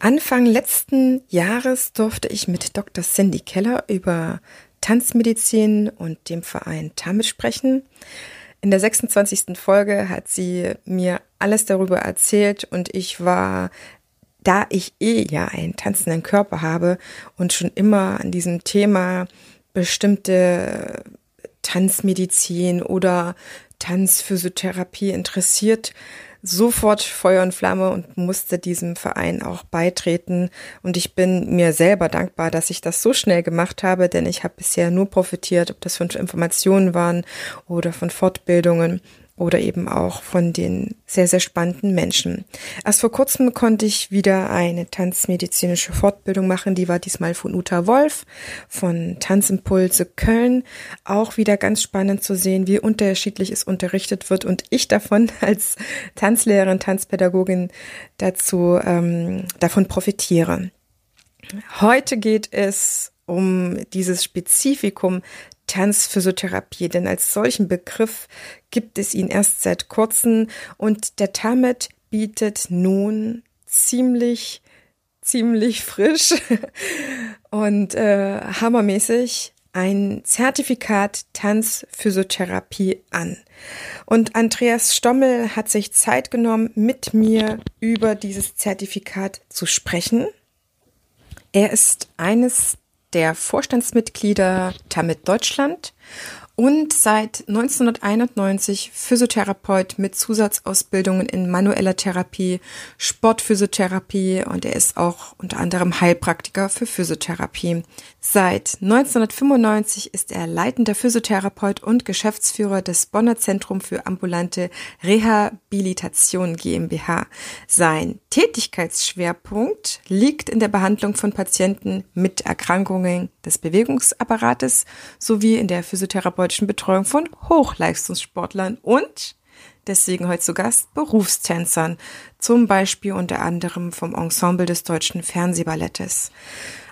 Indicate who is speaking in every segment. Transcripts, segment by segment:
Speaker 1: Anfang letzten Jahres durfte ich mit Dr. Cindy Keller über Tanzmedizin und dem Verein TAMIT sprechen. In der 26. Folge hat sie mir alles darüber erzählt und ich war, da ich eh ja einen tanzenden Körper habe und schon immer an diesem Thema bestimmte Tanzmedizin oder Tanzphysiotherapie interessiert, sofort Feuer und Flamme und musste diesem Verein auch beitreten. Und ich bin mir selber dankbar, dass ich das so schnell gemacht habe, denn ich habe bisher nur profitiert, ob das von Informationen waren oder von Fortbildungen oder eben auch von den sehr, sehr spannenden Menschen. Erst vor kurzem konnte ich wieder eine tanzmedizinische Fortbildung machen. Die war diesmal von Uta Wolf von Tanzimpulse Köln. Auch wieder ganz spannend zu sehen, wie unterschiedlich es unterrichtet wird und ich davon als Tanzlehrerin, Tanzpädagogin dazu ähm, davon profitiere. Heute geht es um dieses Spezifikum Tanzphysiotherapie, denn als solchen Begriff gibt es ihn erst seit kurzem und der TAMET bietet nun ziemlich, ziemlich frisch und äh, hammermäßig ein Zertifikat Tanzphysiotherapie an. Und Andreas Stommel hat sich Zeit genommen, mit mir über dieses Zertifikat zu sprechen. Er ist eines der Vorstandsmitglieder Tamit Deutschland und seit 1991 Physiotherapeut mit Zusatzausbildungen in manueller Therapie, Sportphysiotherapie und er ist auch unter anderem Heilpraktiker für Physiotherapie. Seit 1995 ist er leitender Physiotherapeut und Geschäftsführer des Bonner Zentrum für ambulante Rehabilitation GmbH. Sein Tätigkeitsschwerpunkt liegt in der Behandlung von Patienten mit Erkrankungen des Bewegungsapparates sowie in der physiotherapeutischen Betreuung von Hochleistungssportlern und deswegen heute zu Gast Berufstänzern, zum Beispiel unter anderem vom Ensemble des Deutschen Fernsehballettes.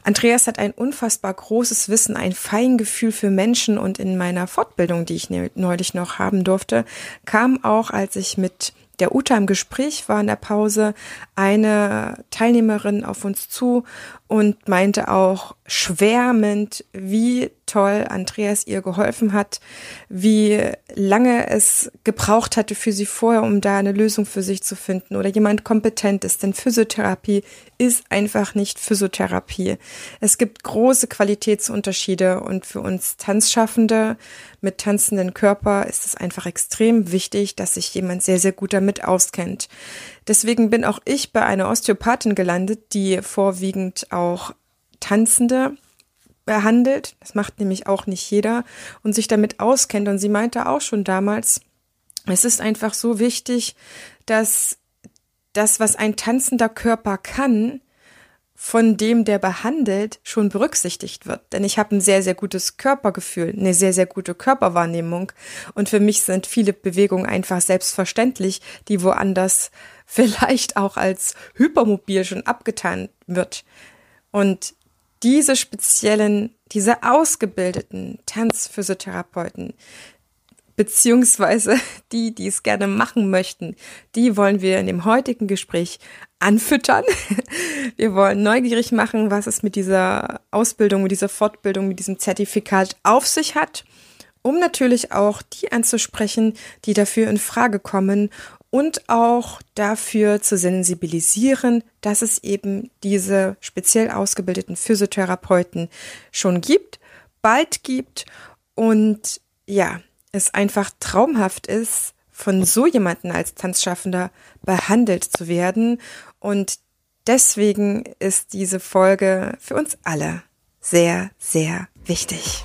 Speaker 1: Andreas hat ein unfassbar großes Wissen, ein Feingefühl für Menschen und in meiner Fortbildung, die ich ne-, neulich noch haben durfte, kam auch, als ich mit der Uta im Gespräch war in der Pause, eine Teilnehmerin auf uns zu und meinte auch schwärmend, wie toll Andreas ihr geholfen hat, wie lange es gebraucht hatte für sie vorher, um da eine Lösung für sich zu finden oder jemand kompetent ist. Denn Physiotherapie ist einfach nicht Physiotherapie. Es gibt große Qualitätsunterschiede und für uns Tanzschaffende mit tanzenden Körper ist es einfach extrem wichtig, dass sich jemand sehr, sehr gut damit auskennt. Deswegen bin auch ich bei einer Osteopathin gelandet, die vorwiegend auch Tanzende behandelt. Das macht nämlich auch nicht jeder und sich damit auskennt. Und sie meinte auch schon damals, es ist einfach so wichtig, dass das, was ein tanzender Körper kann, von dem, der behandelt, schon berücksichtigt wird. Denn ich habe ein sehr, sehr gutes Körpergefühl, eine sehr, sehr gute Körperwahrnehmung. Und für mich sind viele Bewegungen einfach selbstverständlich, die woanders vielleicht auch als hypermobil schon abgetan wird. Und diese speziellen, diese ausgebildeten Tanzphysiotherapeuten, beziehungsweise die, die es gerne machen möchten, die wollen wir in dem heutigen Gespräch anfüttern. Wir wollen neugierig machen, was es mit dieser Ausbildung, mit dieser Fortbildung, mit diesem Zertifikat auf sich hat, um natürlich auch die anzusprechen, die dafür in Frage kommen und auch dafür zu sensibilisieren, dass es eben diese speziell ausgebildeten Physiotherapeuten schon gibt, bald gibt und ja, es einfach traumhaft ist, von so jemanden als Tanzschaffender behandelt zu werden und deswegen ist diese Folge für uns alle sehr, sehr wichtig.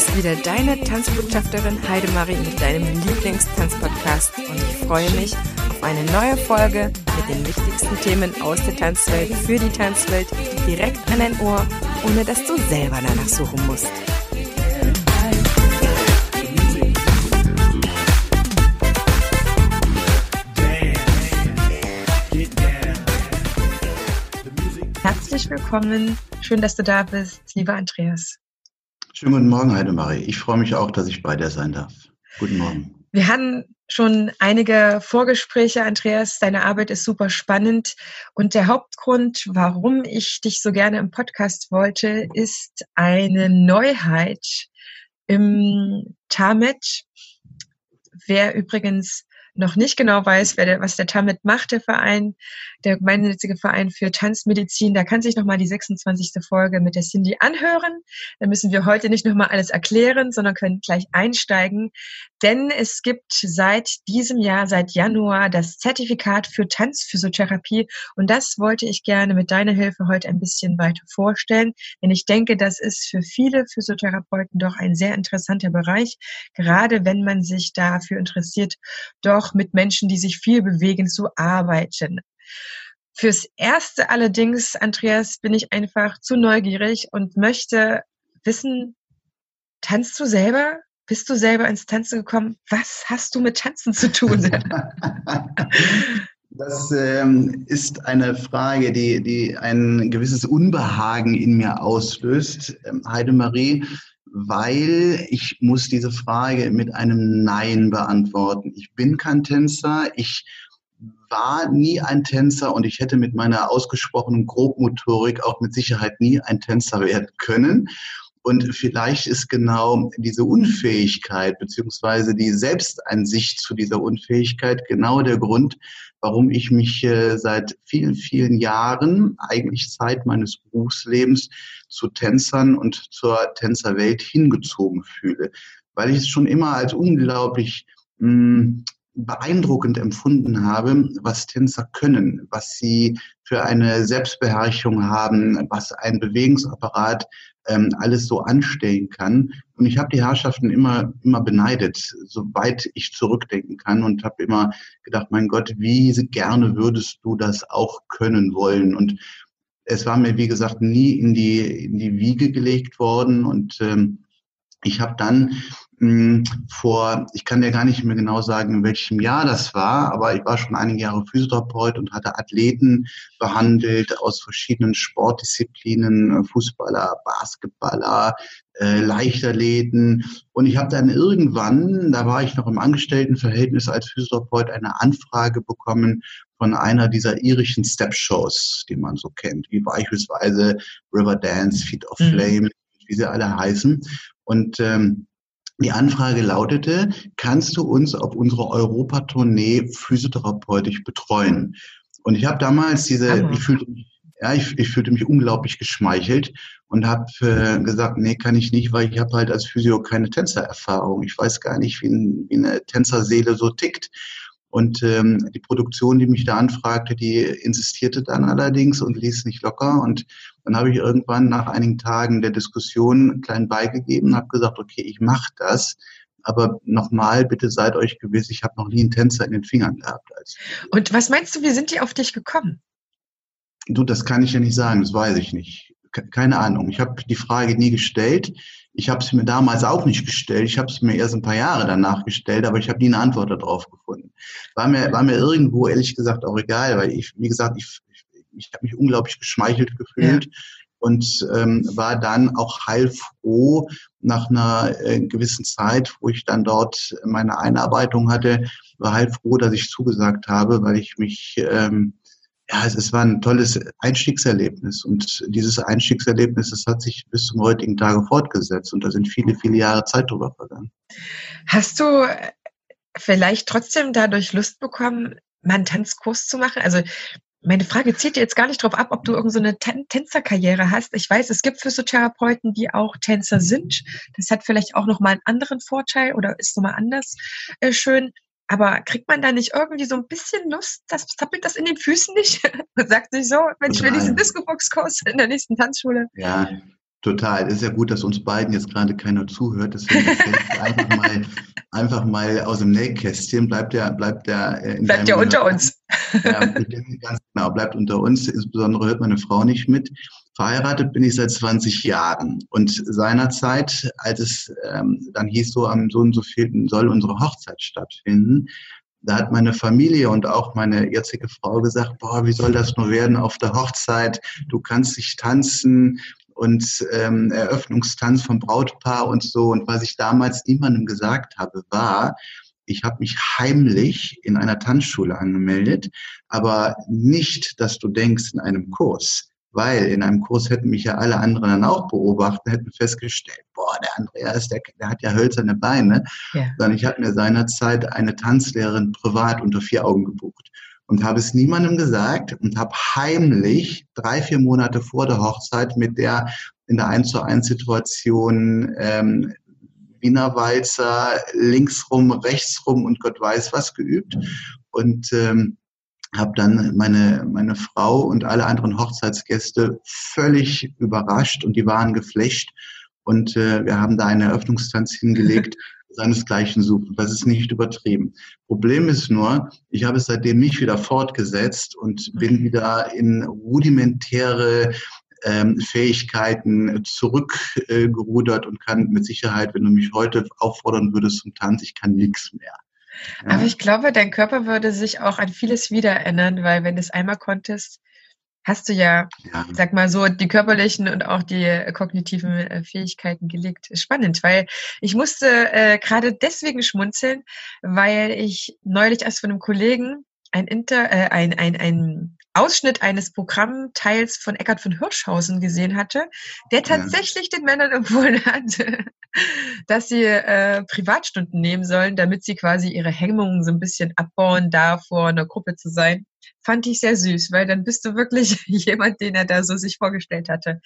Speaker 1: Ist wieder deine Tanzbotschafterin Heidemarie mit deinem Lieblingstanzpodcast und ich freue mich auf eine neue Folge mit den wichtigsten Themen aus der Tanzwelt für die Tanzwelt direkt an dein Ohr, ohne dass du selber danach suchen musst. Herzlich willkommen. Schön, dass du da bist, lieber Andreas.
Speaker 2: Schönen guten Morgen, Heidemarie. Ich freue mich auch, dass ich bei dir sein darf. Guten Morgen.
Speaker 3: Wir hatten schon einige Vorgespräche, Andreas. Deine Arbeit ist super spannend. Und der Hauptgrund, warum ich dich so gerne im Podcast wollte, ist eine Neuheit im TAMET. Wer übrigens noch nicht genau weiß, was der TAMIT macht, der Verein, der gemeinnützige Verein für Tanzmedizin, da kann sich nochmal die 26. Folge mit der Cindy anhören. Da müssen wir heute nicht nochmal alles erklären, sondern können gleich einsteigen. Denn es gibt seit diesem Jahr, seit Januar, das Zertifikat für Tanzphysiotherapie. Und das wollte ich gerne mit deiner Hilfe heute ein bisschen weiter vorstellen. Denn ich denke, das ist für viele Physiotherapeuten doch ein sehr interessanter Bereich, gerade wenn man sich dafür interessiert, doch mit Menschen, die sich viel bewegen, zu arbeiten. Fürs Erste allerdings, Andreas, bin ich einfach zu neugierig und möchte wissen, tanzt du selber? Bist du selber ins Tanzen gekommen? Was hast du mit Tanzen zu tun?
Speaker 2: Das ähm, ist eine Frage, die, die ein gewisses Unbehagen in mir auslöst, ähm, Heidemarie, weil ich muss diese Frage mit einem Nein beantworten. Ich bin kein Tänzer, ich war nie ein Tänzer und ich hätte mit meiner ausgesprochenen Grobmotorik auch mit Sicherheit nie ein Tänzer werden können. Und vielleicht ist genau diese Unfähigkeit beziehungsweise die Selbsteinsicht zu dieser Unfähigkeit genau der Grund, warum ich mich äh, seit vielen, vielen Jahren, eigentlich Zeit meines Berufslebens, zu Tänzern und zur Tänzerwelt hingezogen fühle. Weil ich es schon immer als unglaublich mh, hm, beeindruckend empfunden habe, was Tänzer können, was sie für eine Selbstbeherrschung haben, was ein Bewegungsapparat ähm, alles so anstellen kann. Und ich habe die Herrschaften immer, immer beneidet, soweit ich zurückdenken kann und habe immer gedacht, mein Gott, wie gerne würdest du das auch können wollen? Und es war mir, wie gesagt, nie in die, in die Wiege gelegt worden und ähm, ich habe dann vor, ich kann dir gar nicht mehr genau sagen, in welchem Jahr das war, aber ich war schon einige Jahre Physiotherapeut und hatte Athleten behandelt aus verschiedenen Sportdisziplinen, Fußballer, Basketballer, äh, Leichtathleten. Und ich habe dann irgendwann, da war ich noch im Angestelltenverhältnis als Physiotherapeut, eine Anfrage bekommen von einer dieser irischen Step-Shows, die man so kennt, wie beispielsweise River Dance, Feet of mhm. Flame, mhm. wie sie alle heißen. Und ähm, die Anfrage lautete, kannst du uns auf unserer Europatournee physiotherapeutisch betreuen? Und ich habe damals diese, ich fühlte mich, ja, ich, ich fühlte mich unglaublich geschmeichelt und habe äh, gesagt, nee, kann ich nicht, weil ich habe halt als Physio keine Tänzererfahrung. Ich weiß gar nicht, wie, ein, wie eine Tänzerseele so tickt. Und ähm, die Produktion, die mich da anfragte, die insistierte dann allerdings und ließ nicht locker. Und dann habe ich irgendwann nach einigen Tagen der Diskussion klein beigegeben, habe gesagt, okay, ich mache das. Aber nochmal, bitte seid euch gewiss, ich habe noch nie einen Tänzer in den Fingern gehabt.
Speaker 3: und was meinst du, wie sind die auf dich gekommen?
Speaker 2: Du, das kann ich ja nicht sagen, das weiß ich nicht. Keine Ahnung. Ich habe die Frage nie gestellt. Ich habe es mir damals auch nicht gestellt. Ich habe es mir erst ein paar Jahre danach gestellt, aber ich habe nie eine Antwort darauf gefunden. War mir, war mir irgendwo ehrlich gesagt auch egal, weil ich, wie gesagt, ich, ich, ich habe mich unglaublich geschmeichelt gefühlt. Ja. Und ähm, war dann auch heilfroh nach einer äh, gewissen Zeit, wo ich dann dort meine Einarbeitung hatte, war heilfroh, dass ich zugesagt habe, weil ich mich ähm, ja, es, es war ein tolles Einstiegserlebnis und dieses Einstiegserlebnis, das hat sich bis zum heutigen Tage fortgesetzt und da sind viele, viele Jahre Zeit drüber vergangen.
Speaker 3: Hast du vielleicht trotzdem dadurch Lust bekommen, mal einen Tanzkurs zu machen? Also meine Frage zieht jetzt gar nicht darauf ab, ob du irgendeine so Tänzerkarriere hast. Ich weiß, es gibt Physiotherapeuten, die auch Tänzer sind. Das hat vielleicht auch nochmal einen anderen Vorteil oder ist nochmal anders äh, schön. Aber kriegt man da nicht irgendwie so ein bisschen Lust? Das zappelt das in den Füßen nicht? Man sagt sich so, Mensch, ich will diesen Disco-Box-Kurs in der nächsten Tanzschule.
Speaker 2: Ja, total. Es ist ja gut, dass uns beiden jetzt gerade keiner zuhört. Deswegen einfach mal, einfach mal aus dem Nähkästchen. Bleibt ja, bleibt ja
Speaker 3: äh, Bleibt ja unter uns.
Speaker 2: Ja, ganz genau, bleibt unter uns. Insbesondere hört meine Frau nicht mit. Verheiratet bin ich seit 20 Jahren und seinerzeit, als es ähm, dann hieß, so am so und so vielen soll unsere Hochzeit stattfinden, da hat meine Familie und auch meine jetzige Frau gesagt, boah, wie soll das nur werden auf der Hochzeit? Du kannst nicht tanzen und ähm, Eröffnungstanz vom Brautpaar und so. Und was ich damals niemandem gesagt habe, war, ich habe mich heimlich in einer Tanzschule angemeldet, aber nicht, dass du denkst, in einem Kurs. Weil in einem Kurs hätten mich ja alle anderen dann auch beobachtet, hätten festgestellt, boah, der Andreas, der, der hat ja hölzerne Beine. Ja. Sondern ich habe mir seinerzeit eine Tanzlehrerin privat unter vier Augen gebucht und habe es niemandem gesagt und habe heimlich drei, vier Monate vor der Hochzeit mit der in der 1 zu 1 Situation ähm, Wiener Walzer linksrum, rechtsrum und Gott weiß was geübt und ähm, habe dann meine, meine Frau und alle anderen Hochzeitsgäste völlig überrascht und die waren geflecht. Und äh, wir haben da einen Eröffnungstanz hingelegt, seinesgleichen suchen. Das ist nicht übertrieben. Problem ist nur, ich habe es seitdem nicht wieder fortgesetzt und bin wieder in rudimentäre ähm, Fähigkeiten zurückgerudert äh, und kann mit Sicherheit, wenn du mich heute auffordern würdest zum Tanz, ich kann nichts mehr.
Speaker 3: Ja. Aber ich glaube, dein Körper würde sich auch an vieles wieder erinnern, weil wenn du es einmal konntest, hast du ja, ja, sag mal so, die körperlichen und auch die kognitiven äh, Fähigkeiten gelegt. Spannend, weil ich musste äh, gerade deswegen schmunzeln, weil ich neulich erst von einem Kollegen ein, Inter, äh, ein, ein, ein Ausschnitt eines Programmteils von Eckhard von Hirschhausen gesehen hatte, der tatsächlich ja. den Männern empfohlen hat, dass sie äh, Privatstunden nehmen sollen, damit sie quasi ihre Hemmungen so ein bisschen abbauen, da vor einer Gruppe zu sein. Fand ich sehr süß, weil dann bist du wirklich jemand, den er da so sich vorgestellt hatte.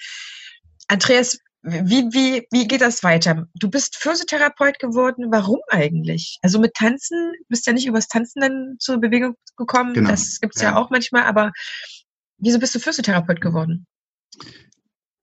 Speaker 3: Andreas, wie, wie, wie geht das weiter? Du bist Physiotherapeut geworden. Warum eigentlich? Also mit Tanzen, du bist ja nicht übers Tanzen dann zur Bewegung gekommen. Genau. Das gibt's ja. ja auch manchmal, aber wieso bist du Physiotherapeut geworden?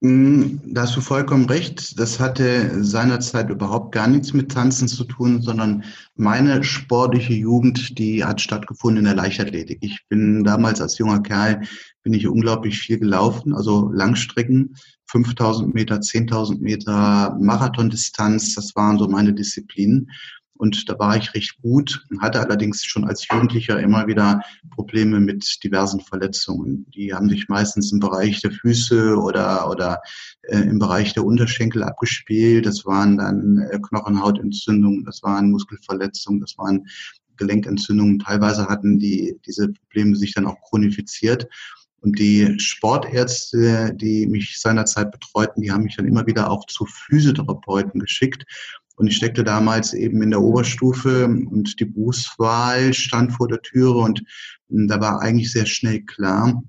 Speaker 2: Hm, da hast du vollkommen recht. Das hatte seinerzeit überhaupt gar nichts mit Tanzen zu tun, sondern meine sportliche Jugend, die hat stattgefunden in der Leichtathletik. Ich bin damals als junger Kerl, bin ich unglaublich viel gelaufen, also Langstrecken, 5000 Meter, 10.000 Meter Marathondistanz, das waren so meine Disziplinen. Und da war ich recht gut, hatte allerdings schon als Jugendlicher immer wieder Probleme mit diversen Verletzungen. Die haben sich meistens im Bereich der Füße oder, oder äh, im Bereich der Unterschenkel abgespielt. Das waren dann äh, Knochenhautentzündungen, das waren Muskelverletzungen, das waren Gelenkentzündungen. Teilweise hatten die, diese Probleme sich dann auch chronifiziert. Und die Sportärzte, die mich seinerzeit betreuten, die haben mich dann immer wieder auch zu Physiotherapeuten geschickt. Und ich steckte damals eben in der Oberstufe und die Berufswahl stand vor der Türe und da war eigentlich sehr schnell klar,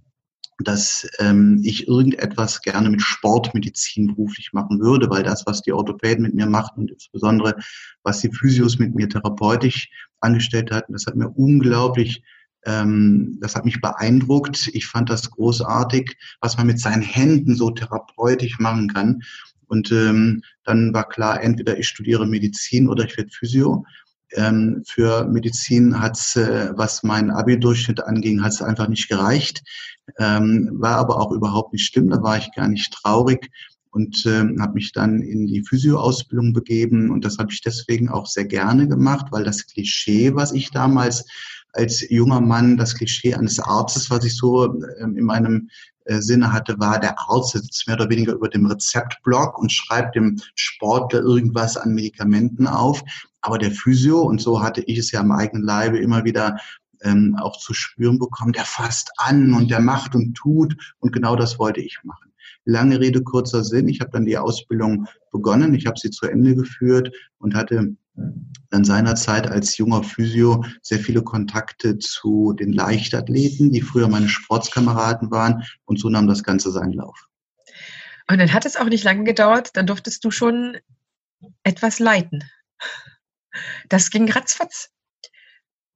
Speaker 2: dass ähm, ich irgendetwas gerne mit Sportmedizin beruflich machen würde, weil das, was die Orthopäden mit mir machten und insbesondere was die Physios mit mir therapeutisch angestellt hatten, das hat mir unglaublich ähm, das hat mich beeindruckt. Ich fand das großartig, was man mit seinen Händen so therapeutisch machen kann. Und ähm, dann war klar, entweder ich studiere Medizin oder ich werde Physio. Ähm, für Medizin hat's, äh, was mein Abi-Durchschnitt anging, hat es einfach nicht gereicht. Ähm, war aber auch überhaupt nicht schlimm, da war ich gar nicht traurig und ähm, habe mich dann in die Physio-Ausbildung begeben. Und das habe ich deswegen auch sehr gerne gemacht, weil das Klischee, was ich damals als junger Mann, das Klischee eines Arztes, was ich so ähm, in meinem Sinne hatte, war, der Arzt sitzt mehr oder weniger über dem Rezeptblock und schreibt dem Sportler irgendwas an Medikamenten auf. Aber der Physio, und so hatte ich es ja am eigenen Leibe immer wieder ähm, auch zu spüren bekommen, der fasst an und der macht und tut. Und genau das wollte ich machen. Lange Rede, kurzer Sinn. Ich habe dann die Ausbildung begonnen. Ich habe sie zu Ende geführt und hatte dann seinerzeit als junger Physio sehr viele Kontakte zu den Leichtathleten, die früher meine Sportskameraden waren. Und so nahm das Ganze seinen Lauf.
Speaker 3: Und dann hat es auch nicht lange gedauert, dann durftest du schon etwas leiten. Das ging ratzfatz.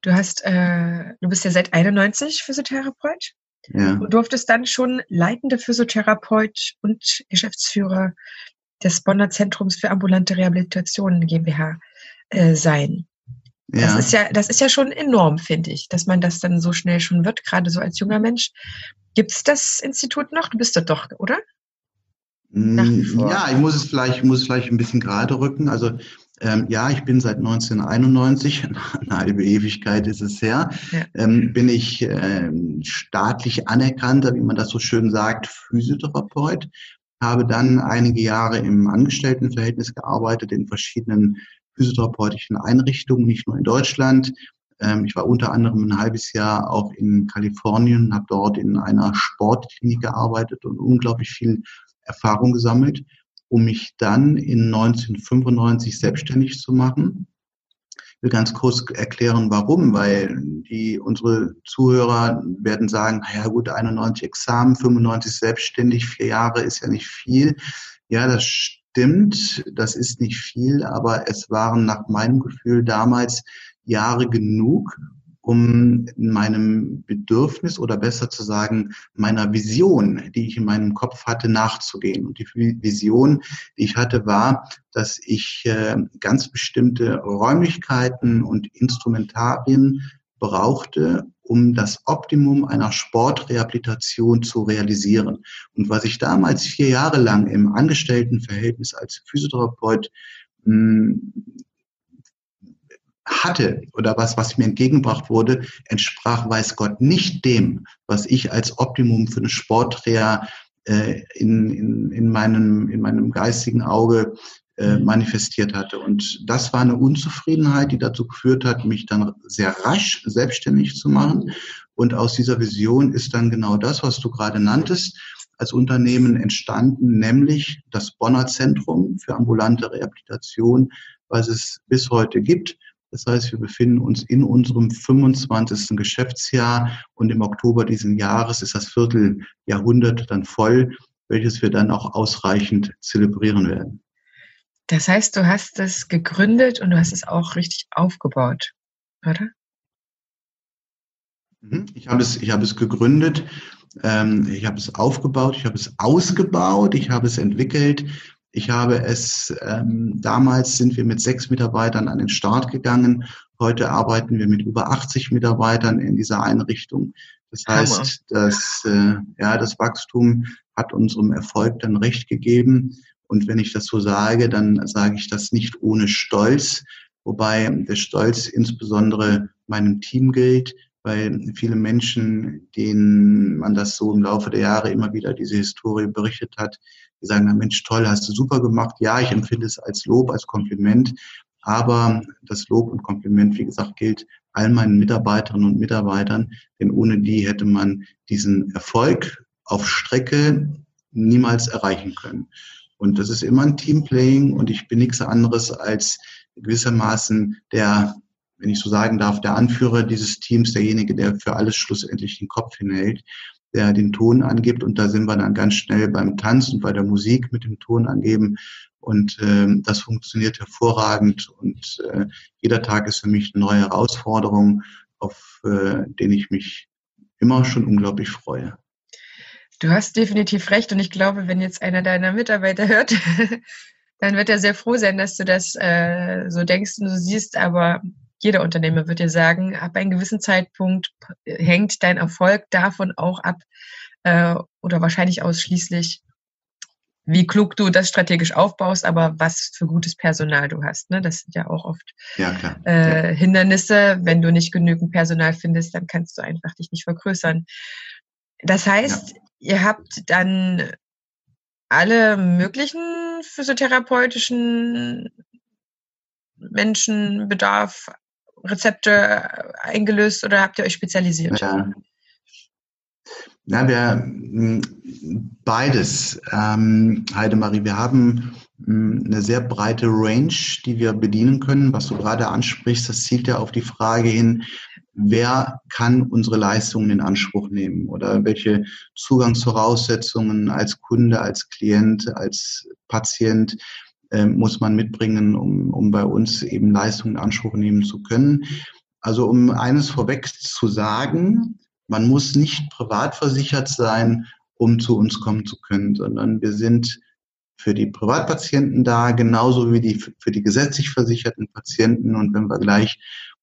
Speaker 3: Du hast, äh, du bist ja seit 91 Physiotherapeut. Ja. Du durftest dann schon leitende Physiotherapeut und Geschäftsführer des Bonner Zentrums für ambulante Rehabilitation GmbH äh, sein. Ja. Das ist ja, das ist ja schon enorm, finde ich, dass man das dann so schnell schon wird, gerade so als junger Mensch. Gibt es das Institut noch? Du bist da doch, oder?
Speaker 2: Ja, ich muss es vielleicht, muss es vielleicht ein bisschen gerade rücken. Also ähm, ja, ich bin seit 1991, eine halbe Ewigkeit ist es her, ja. ähm, bin ich ähm, staatlich anerkannter, wie man das so schön sagt, Physiotherapeut habe dann einige Jahre im Angestelltenverhältnis gearbeitet in verschiedenen physiotherapeutischen Einrichtungen, nicht nur in Deutschland. Ähm, ich war unter anderem ein halbes Jahr auch in Kalifornien, habe dort in einer Sportklinik gearbeitet und unglaublich viel Erfahrung gesammelt, um mich dann in 1995 selbstständig zu machen will ganz kurz erklären, warum, weil die, unsere Zuhörer werden sagen, ja gut, 91 Examen, 95 selbstständig, vier Jahre ist ja nicht viel. Ja, das stimmt, das ist nicht viel, aber es waren nach meinem Gefühl damals Jahre genug, um meinem Bedürfnis oder besser zu sagen, meiner Vision, die ich in meinem Kopf hatte, nachzugehen. Und die Vision, die ich hatte, war, dass ich äh, ganz bestimmte Räumlichkeiten und Instrumentarien brauchte, um das Optimum einer Sportrehabilitation zu realisieren. Und was ich damals vier Jahre lang im Angestelltenverhältnis als Physiotherapeut hm, hatte oder was, was mir entgegengebracht wurde, entsprach, weiß Gott, nicht dem, was ich als Optimum für eine Sportreha äh, in, in, in, meinem, in meinem geistigen Auge äh, manifestiert hatte. Und das war eine Unzufriedenheit, die dazu geführt hat, mich dann sehr rasch selbstständig zu machen. Und aus dieser Vision ist dann genau das, was du gerade nanntest, als Unternehmen entstanden, nämlich das Bonner Zentrum für ambulante Rehabilitation, was es bis heute gibt das heißt, wir befinden uns in unserem 25. Geschäftsjahr und im Oktober diesen Jahres ist das Vierteljahrhundert dann voll, welches wir dann auch ausreichend zelebrieren werden.
Speaker 3: Das heißt, du hast es gegründet und du hast es auch richtig aufgebaut, oder?
Speaker 2: Mhm. Ich habe es, ich habe es gegründet, ähm, ich habe es aufgebaut, ich habe es ausgebaut, ich habe es entwickelt ich habe es, ähm, damals sind wir mit sechs Mitarbeitern an den Start gegangen. Heute arbeiten wir mit über 80 Mitarbeitern in dieser Einrichtung. Das heißt, dass, äh, ja, das Wachstum hat unserem Erfolg dann recht gegeben. Und wenn ich das so sage, dann sage ich das nicht ohne Stolz, wobei der Stolz insbesondere meinem Team gilt, weil viele Menschen, denen man das so im Laufe der Jahre immer wieder diese Historie berichtet hat, die sagen, Mensch, toll, hast du super gemacht. Ja, ich empfinde es als Lob, als Kompliment. Aber das Lob und Kompliment, wie gesagt, gilt all meinen Mitarbeiterinnen und Mitarbeitern, denn ohne die hätte man diesen Erfolg auf Strecke niemals erreichen können. Und das ist immer ein Teamplaying und ich bin nichts anderes als gewissermaßen der, wenn ich so sagen darf, der Anführer dieses Teams, derjenige, der für alles schlussendlich den Kopf hinhält der den Ton angibt. Und da sind wir dann ganz schnell beim Tanz und bei der Musik mit dem Ton angeben. Und äh, das funktioniert hervorragend. Und äh, jeder Tag ist für mich eine neue Herausforderung, auf äh, den ich mich immer schon unglaublich freue.
Speaker 3: Du hast definitiv recht. Und ich glaube, wenn jetzt einer deiner Mitarbeiter hört, dann wird er sehr froh sein, dass du das äh, so denkst und so siehst. Aber jeder Unternehmer wird dir sagen, ab einem gewissen Zeitpunkt hängt dein Erfolg davon auch ab äh, oder wahrscheinlich ausschließlich, wie klug du das strategisch aufbaust, aber was für gutes Personal du hast. Ne? Das sind ja auch oft ja, äh, ja. Hindernisse. Wenn du nicht genügend Personal findest, dann kannst du einfach dich nicht vergrößern. Das heißt, ja. ihr habt dann alle möglichen physiotherapeutischen Menschenbedarf Rezepte eingelöst oder habt ihr euch spezialisiert? Ja.
Speaker 2: Na, wir hm, beides, ähm, Heidemarie. Wir haben hm, eine sehr breite Range, die wir bedienen können. Was du gerade ansprichst, das zielt ja auf die Frage hin, wer kann unsere Leistungen in Anspruch nehmen oder welche Zugangsvoraussetzungen als Kunde, als Klient, als Patient äh, muss man mitbringen, um, um bei uns eben Leistungen in Anspruch nehmen zu können. Also um eines vorweg zu sagen, man muss nicht privat versichert sein, um zu uns kommen zu können, sondern wir sind für die Privatpatienten da, genauso wie die für die gesetzlich versicherten Patienten. Und wenn wir gleich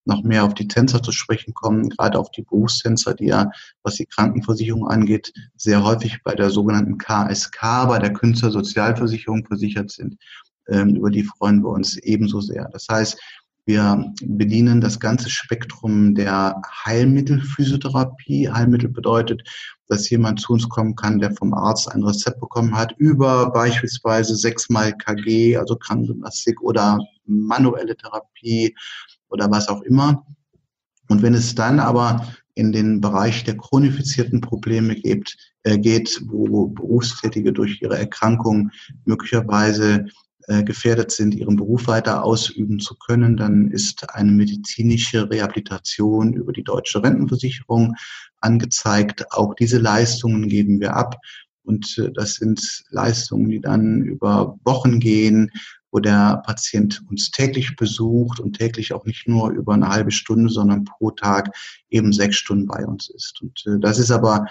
Speaker 2: noch mehr auf die Tänzer zu sprechen kommen, gerade auf die Berufstänzer, die ja, was die Krankenversicherung angeht, sehr häufig bei der sogenannten KSK, bei der Künstlersozialversicherung versichert sind ähm, über die freuen wir uns ebenso sehr. Das heißt, Wir bedienen das ganze Spektrum der Heilmittelphysiotherapie. Heilmittel bedeutet, dass jemand zu uns kommen kann, der vom Arzt ein Rezept bekommen hat, über beispielsweise sechsmal KG, also Krankengymnastik oder manuelle Therapie oder was auch immer. Und wenn es dann aber in den Bereich der chronifizierten Probleme geht, äh, geht wo Berufstätige durch ihre Erkrankung möglicherweise gefährdet sind, ihren Beruf weiter ausüben zu können, dann ist eine medizinische Rehabilitation über die deutsche Rentenversicherung angezeigt. Auch diese Leistungen geben wir ab. Und äh, das sind Leistungen, die dann über Wochen gehen, wo der Patient uns täglich besucht und täglich auch nicht nur über eine halbe Stunde, sondern pro Tag eben sechs Stunden bei uns ist. Und äh, das ist aber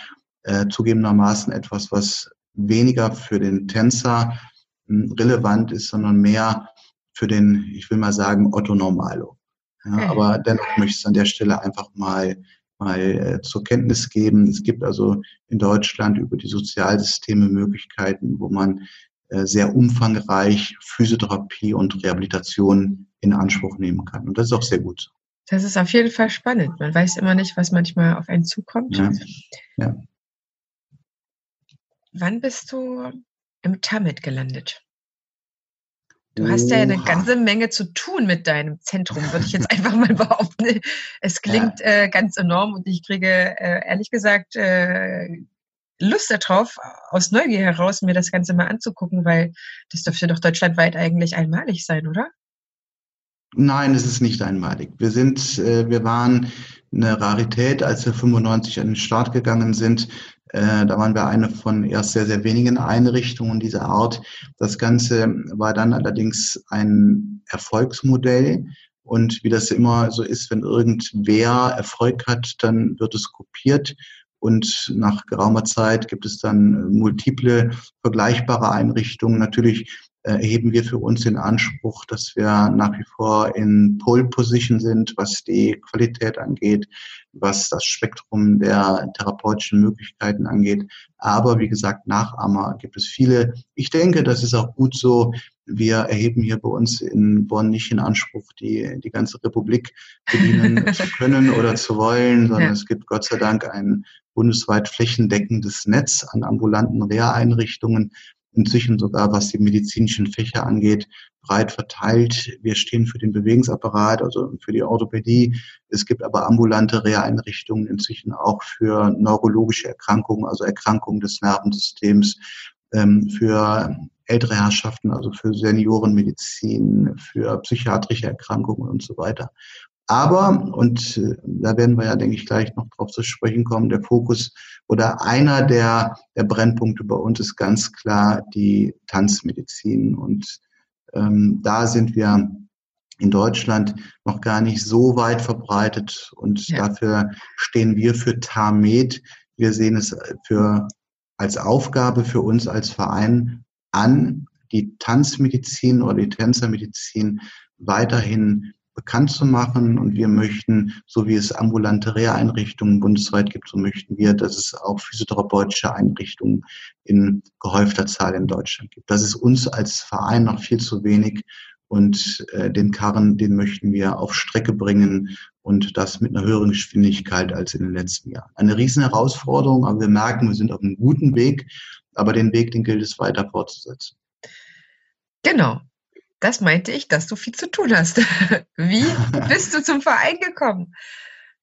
Speaker 2: äh, zugegebenermaßen etwas, was weniger für den Tänzer relevant ist, sondern mehr für den, ich will mal sagen, Otto Normalo. Ja, okay. Aber dennoch möchte ich es an der Stelle einfach mal, mal äh, zur Kenntnis geben. Es gibt also in Deutschland über die Sozialsysteme Möglichkeiten, wo man äh, sehr umfangreich Physiotherapie und Rehabilitation in Anspruch nehmen kann. Und das ist auch sehr gut.
Speaker 3: Das ist auf jeden Fall spannend. Man weiß immer nicht, was manchmal auf einen zukommt. Ja. ja. Wann bist du im Tamit gelandet. Du hast ja eine ganze Menge zu tun mit deinem Zentrum, würde ich jetzt einfach mal behaupten. Es klingt ja. äh, ganz enorm und ich kriege äh, ehrlich gesagt äh, Lust darauf, aus Neugier heraus mir das Ganze mal anzugucken, weil das dürfte doch deutschlandweit eigentlich einmalig sein, oder?
Speaker 2: Nein, es ist nicht einmalig. Wir sind, äh, wir waren eine Rarität, als wir 95 an den Start gegangen sind. Äh, da waren wir eine von erst sehr, sehr wenigen Einrichtungen dieser Art. Das Ganze war dann allerdings ein Erfolgsmodell. Und wie das immer so ist, wenn irgendwer Erfolg hat, dann wird es kopiert. Und nach geraumer Zeit gibt es dann multiple vergleichbare Einrichtungen. Natürlich erheben wir für uns den Anspruch, dass wir nach wie vor in Pole Position sind, was die Qualität angeht, was das Spektrum der therapeutischen Möglichkeiten angeht. Aber wie gesagt, Nachahmer gibt es viele. Ich denke, das ist auch gut so. Wir erheben hier bei uns in Bonn nicht in Anspruch, die, die ganze Republik bedienen zu können oder zu wollen, sondern ja. es gibt Gott sei Dank ein bundesweit flächendeckendes Netz an ambulanten Reha-Einrichtungen, inzwischen sogar, was die medizinischen Fächer angeht, breit verteilt. Wir stehen für den Bewegungsapparat, also für die Orthopädie. Es gibt aber ambulante Reha-Einrichtungen inzwischen auch für neurologische Erkrankungen, also Erkrankungen des Nervensystems, ähm, für ältere Herrschaften, also für Seniorenmedizin, für psychiatrische Erkrankungen und so weiter. Aber, und äh, da werden wir ja, denke ich, gleich noch drauf zu sprechen kommen, der Fokus oder einer der, der Brennpunkte bei uns ist ganz klar die Tanzmedizin. Und ähm, da sind wir in Deutschland noch gar nicht so weit verbreitet und ja. dafür stehen wir für TAMED. Wir sehen es für, als Aufgabe für uns als Verein an, die Tanzmedizin oder die Tänzermedizin weiterhin bekannt zu machen. Und wir möchten, so wie es ambulante Reha-Einrichtungen bundesweit gibt, so möchten wir, dass es auch physiotherapeutische Einrichtungen in gehäufter Zahl in Deutschland gibt. Das ist uns als Verein noch viel zu wenig. Und äh, den Karren, den möchten wir auf Strecke bringen und das mit einer höheren Geschwindigkeit als in den letzten Jahren. Eine riesen Herausforderung, aber wir merken, wir sind auf einem guten Weg, aber den Weg, den gilt es weiter fortzusetzen.
Speaker 3: Genau. Das meinte ich, dass du viel zu tun hast. Wie bist du zum Verein gekommen?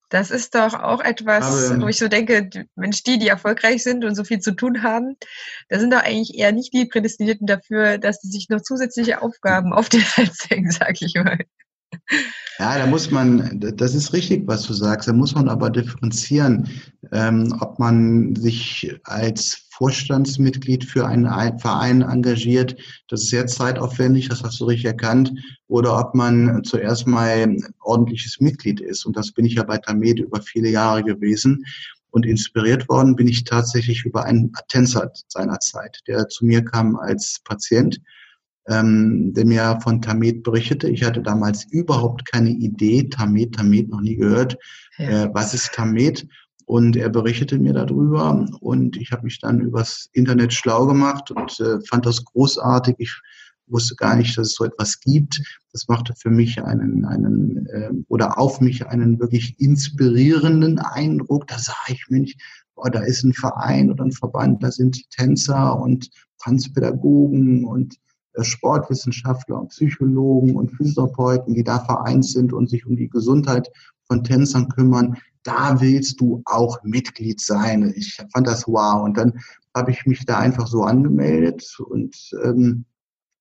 Speaker 3: Das ist doch auch etwas, Aber, wo ich so denke, Mensch, die, die erfolgreich sind und so viel zu tun haben, da sind doch eigentlich eher nicht die Prädestinierten dafür, dass sie sich noch zusätzliche Aufgaben auf den Hals hängen, sag ich mal.
Speaker 2: Ja, da muss man, das ist richtig, was du sagst, da muss man aber differenzieren, ähm, ob man sich als Vorstandsmitglied für einen Verein engagiert, das ist sehr zeitaufwendig, das hast du richtig erkannt, oder ob man zuerst mal ordentliches Mitglied ist. Und das bin ich ja bei Tamed über viele Jahre gewesen. Und inspiriert worden bin ich tatsächlich über einen Tänzer seiner Zeit, der zu mir kam als Patient ähm, der mir von Tamet berichtete. Ich hatte damals überhaupt keine Idee, Tamet, Tamet noch nie gehört. Ja. Äh, was ist Tamet? Und er berichtete mir darüber und ich habe mich dann übers Internet schlau gemacht und äh, fand das großartig. Ich wusste gar nicht, dass es so etwas gibt. Das machte für mich einen, einen äh, oder auf mich einen wirklich inspirierenden Eindruck. Da sah ich, Mensch, boah, da ist ein Verein oder ein Verband, da sind Tänzer und Tanzpädagogen und Sportwissenschaftler und Psychologen und Physiotherapeuten, die da vereint sind und sich um die Gesundheit von Tänzern kümmern. Da willst du auch Mitglied sein. Ich fand das wow. Und dann habe ich mich da einfach so angemeldet und ähm,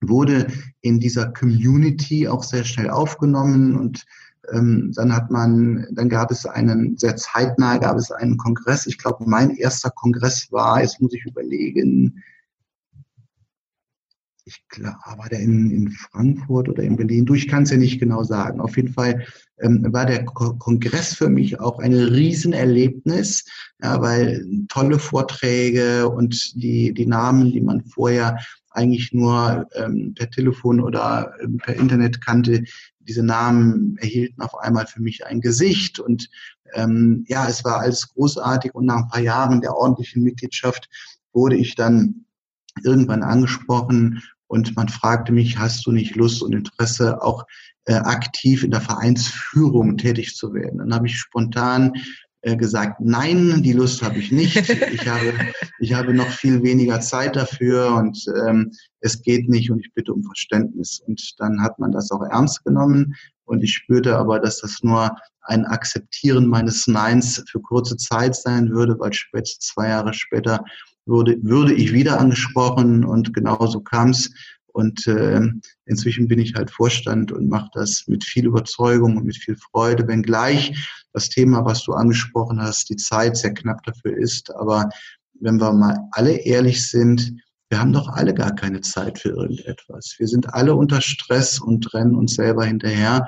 Speaker 2: wurde in dieser Community auch sehr schnell aufgenommen und ähm, dann hat man, dann gab es einen, sehr zeitnah gab es einen Kongress. Ich glaube, mein erster Kongress war, jetzt muss ich überlegen, ich glaube, war der in, in Frankfurt oder in Berlin? Du, ich kann es ja nicht genau sagen. Auf jeden Fall ähm, war der Ko Kongress für mich auch ein Riesenerlebnis, ja, weil tolle Vorträge und die, die Namen, die man vorher eigentlich nur ähm, per Telefon oder ähm, per Internet kannte, diese Namen erhielten auf einmal für mich ein Gesicht und ähm, ja, es war alles großartig und nach ein paar Jahren der ordentlichen Mitgliedschaft wurde ich dann irgendwann angesprochen und man fragte mich, hast du nicht Lust und Interesse, auch äh, aktiv in der Vereinsführung tätig zu werden? Dann habe ich spontan äh, gesagt, nein, die Lust habe ich nicht. Ich habe, ich habe noch viel weniger Zeit dafür und ähm, es geht nicht und ich bitte um Verständnis. Und dann hat man das auch ernst genommen und ich spürte aber, dass das nur ein Akzeptieren meines Neins für kurze Zeit sein würde, weil spätestens zwei Jahre später würde, würde ich wieder angesprochen und genauso kam es. Und äh, inzwischen bin ich halt Vorstand und mache das mit viel Überzeugung und mit viel Freude, wenngleich das Thema, was du angesprochen hast, die Zeit sehr knapp dafür ist. Aber wenn wir mal alle ehrlich sind, wir haben doch alle gar keine Zeit für irgendetwas. Wir sind alle unter Stress und rennen uns selber hinterher.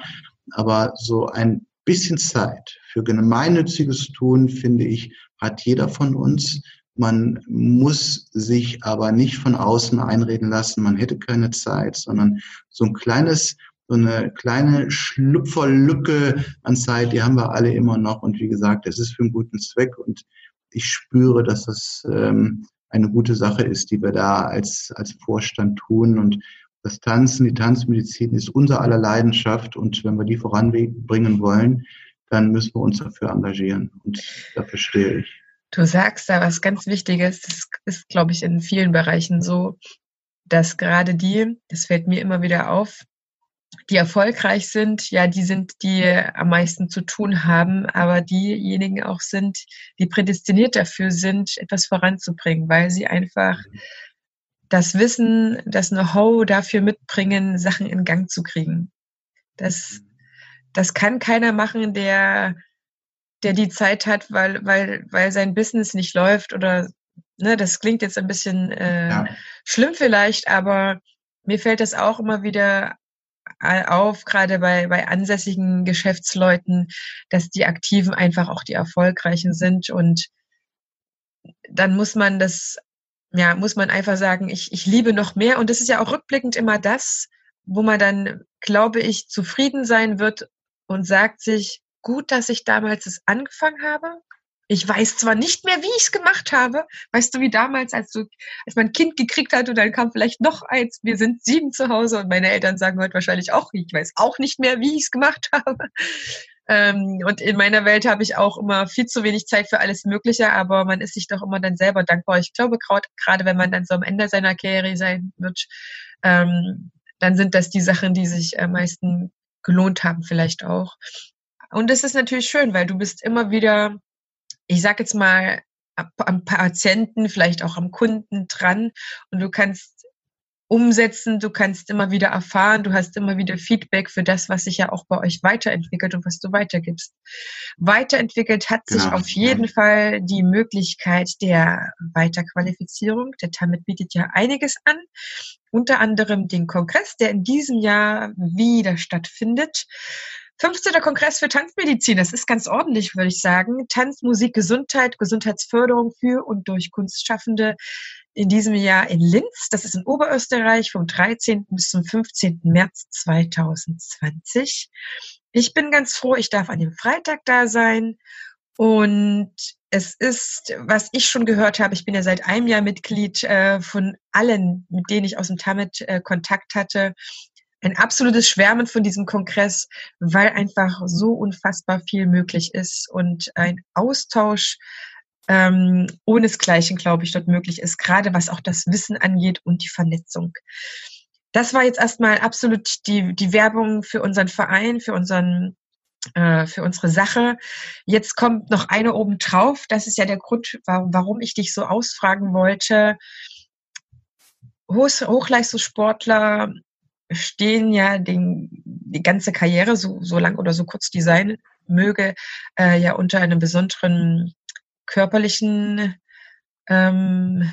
Speaker 2: Aber so ein bisschen Zeit für gemeinnütziges Tun, finde ich, hat jeder von uns. Man muss sich aber nicht von außen einreden lassen, man hätte keine Zeit, sondern so ein kleines, so eine kleine Schlüpferlücke an Zeit, die haben wir alle immer noch. Und wie gesagt, es ist für einen guten Zweck und ich spüre, dass das ähm, eine gute Sache ist, die wir da als, als Vorstand tun. Und das Tanzen, die Tanzmedizin ist unser aller Leidenschaft. Und wenn wir die voranbringen wollen, dann müssen wir uns dafür engagieren. Und dafür stehe ich.
Speaker 3: Du sagst da was ganz Wichtiges. Das ist, glaube ich, in vielen Bereichen so, dass gerade die, das fällt mir immer wieder auf, die erfolgreich sind, ja, die sind, die am meisten zu tun haben, aber diejenigen auch sind, die prädestiniert dafür sind, etwas voranzubringen, weil sie einfach das Wissen, das Know-how dafür mitbringen, Sachen in Gang zu kriegen. Das, das kann keiner machen, der der die Zeit hat, weil, weil, weil sein Business nicht läuft oder, ne, das klingt jetzt ein bisschen äh, ja. schlimm vielleicht, aber mir fällt das auch immer wieder auf, gerade bei, bei ansässigen Geschäftsleuten, dass die Aktiven einfach auch die Erfolgreichen sind und dann muss man das, ja, muss man einfach sagen, ich, ich liebe noch mehr und das ist ja auch rückblickend immer das, wo man dann, glaube ich, zufrieden sein wird und sagt sich, gut, dass ich damals es angefangen habe. Ich weiß zwar nicht mehr, wie ich es gemacht habe. Weißt du, wie damals, als du, als mein Kind gekriegt hat und dann kam vielleicht noch eins. Wir sind sieben zu Hause und meine Eltern sagen heute wahrscheinlich auch, ich weiß auch nicht mehr, wie ich es gemacht habe. Ähm, und in meiner Welt habe ich auch immer viel zu wenig Zeit für alles Mögliche, aber man ist sich doch immer dann selber dankbar. Ich glaube, gerade wenn man dann so am Ende seiner Karriere sein wird, ähm, dann sind das die Sachen, die sich am meisten gelohnt haben, vielleicht auch. Und das ist natürlich schön, weil du bist immer wieder, ich sag jetzt mal, am Patienten, vielleicht auch am Kunden dran und du kannst umsetzen, du kannst immer wieder erfahren, du hast immer wieder Feedback für das, was sich ja auch bei euch weiterentwickelt und was du weitergibst. Weiterentwickelt hat sich genau. auf jeden Fall die Möglichkeit der Weiterqualifizierung. Der TAMIT bietet ja einiges an, unter anderem den Kongress, der in diesem Jahr wieder stattfindet. 15. Kongress für Tanzmedizin, das ist ganz ordentlich, würde ich sagen. Tanz, Musik, Gesundheit, Gesundheitsförderung für und durch Kunstschaffende in diesem Jahr in Linz. Das ist in Oberösterreich vom 13. bis zum 15. März 2020. Ich bin ganz froh, ich darf an dem Freitag da sein und es ist, was ich schon gehört habe, ich bin ja seit einem Jahr Mitglied äh, von allen, mit denen ich aus dem Tamit äh, Kontakt hatte, ein absolutes Schwärmen von diesem Kongress, weil einfach so unfassbar viel möglich ist und ein Austausch ähm, ohnesgleichen, glaube ich, dort möglich ist, gerade was auch das Wissen angeht und die Vernetzung. Das war jetzt erstmal absolut die, die Werbung für unseren Verein, für unseren äh, für unsere Sache. Jetzt kommt noch eine oben drauf. Das ist ja der Grund, warum ich dich so ausfragen wollte. Hochleistungssportler stehen ja den, die ganze Karriere, so, so lang oder so kurz die sein möge, äh, ja unter einem besonderen körperlichen ähm,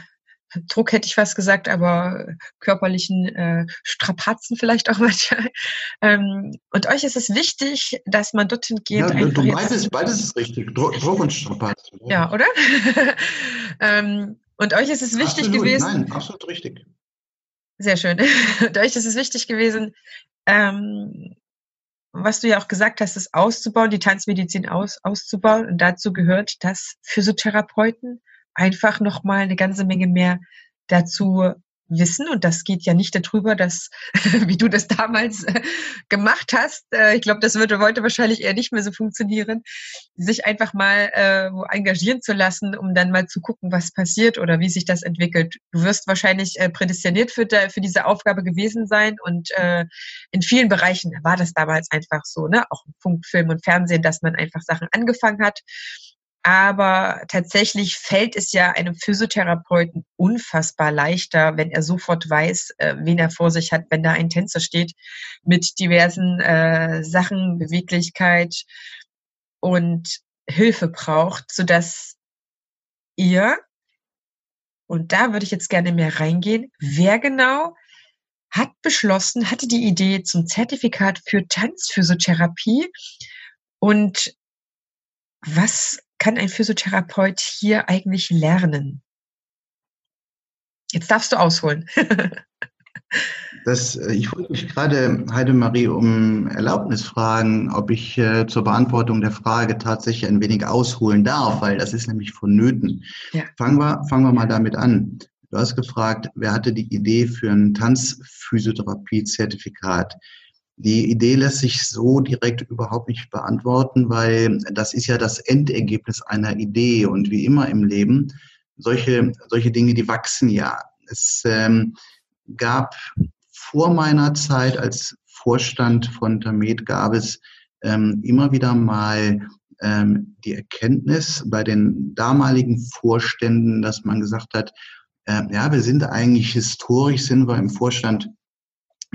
Speaker 3: Druck hätte ich fast gesagt, aber körperlichen äh, Strapazen vielleicht auch manchmal. Ähm, und euch ist es wichtig, dass man dorthin geht. Ja,
Speaker 2: du, beides, beides ist richtig. Druck, Druck und Strapazen.
Speaker 3: Ja, oder? ähm, und euch ist es wichtig
Speaker 2: absolut,
Speaker 3: gewesen.
Speaker 2: Nein, absolut richtig.
Speaker 3: Sehr schön. und euch ist es wichtig gewesen, ähm, was du ja auch gesagt hast, ist auszubauen, die Tanzmedizin aus, auszubauen. Und dazu gehört, dass Physiotherapeuten einfach nochmal eine ganze Menge mehr dazu wissen und das geht ja nicht darüber, dass, wie du das damals äh, gemacht hast, äh, ich glaube, das würde heute wahrscheinlich eher nicht mehr so funktionieren, sich einfach mal äh, engagieren zu lassen, um dann mal zu gucken, was passiert oder wie sich das entwickelt. Du wirst wahrscheinlich äh, prädestiniert für, diese Aufgabe gewesen sein und äh, in vielen Bereichen war das damals einfach so, ne? auch Funk, Film und Fernsehen, dass man einfach Sachen angefangen hat aber tatsächlich fällt es ja einem Physiotherapeuten unfassbar leichter, wenn er sofort weiß, äh, wen er vor sich hat, wenn da ein Tänzer steht mit diversen äh, Sachen, Beweglichkeit und Hilfe braucht, sodass ihr, und da würde ich jetzt gerne mehr reingehen, wer genau hat beschlossen, hatte die Idee zum Zertifikat für Tanzphysiotherapie und was kann ein Physiotherapeut hier eigentlich lernen? Jetzt darfst du ausholen.
Speaker 2: das, äh, ich wollte mich gerade, Heidemarie, um Erlaubnis fragen, ob ich äh, zur Beantwortung der Frage tatsächlich ein wenig ausholen darf, weil das ist nämlich vonnöten. Ja. Fangen, wir, fangen wir mal damit an. Du hast gefragt, wer hatte die Idee für ein Tanzphysiotherapie-Zertifikat? Die Idee lässt sich so direkt überhaupt nicht beantworten, weil das ist ja das Endergebnis einer Idee. Und wie immer im Leben, solche, solche Dinge, die wachsen ja. Es ähm, gab vor meiner Zeit als Vorstand von Tamed gab es ähm, immer wieder mal ähm, die Erkenntnis bei den damaligen Vorständen, dass man gesagt hat, äh, ja, wir sind eigentlich historisch, sind wir im Vorstand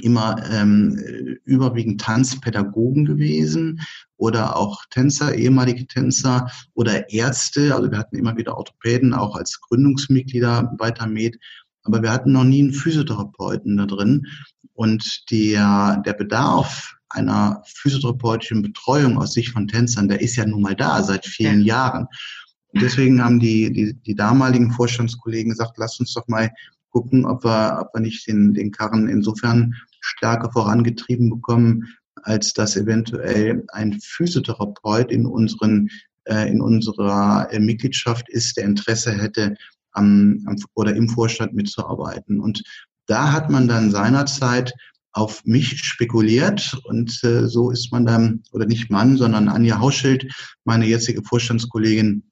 Speaker 2: immer ähm, überwiegend Tanzpädagogen gewesen oder auch Tänzer, ehemalige Tänzer oder Ärzte. Also wir hatten immer wieder Orthopäden, auch als Gründungsmitglieder bei Tamed. Aber wir hatten noch nie einen Physiotherapeuten da drin. Und der, der Bedarf einer physiotherapeutischen Betreuung aus Sicht von Tänzern, der ist ja nun mal da seit vielen ja. Jahren. Und deswegen haben die, die, die damaligen Vorstandskollegen gesagt, lasst uns doch mal gucken, ob wir, ob wir nicht den, den Karren insofern stärker vorangetrieben bekommen, als dass eventuell ein Physiotherapeut in unseren äh, in unserer äh, Mitgliedschaft ist, der Interesse hätte, am, am, oder im Vorstand mitzuarbeiten. Und da hat man dann seinerzeit auf mich spekuliert und äh, so ist man dann, oder nicht Mann, sondern Anja Hauschild, meine jetzige Vorstandskollegin,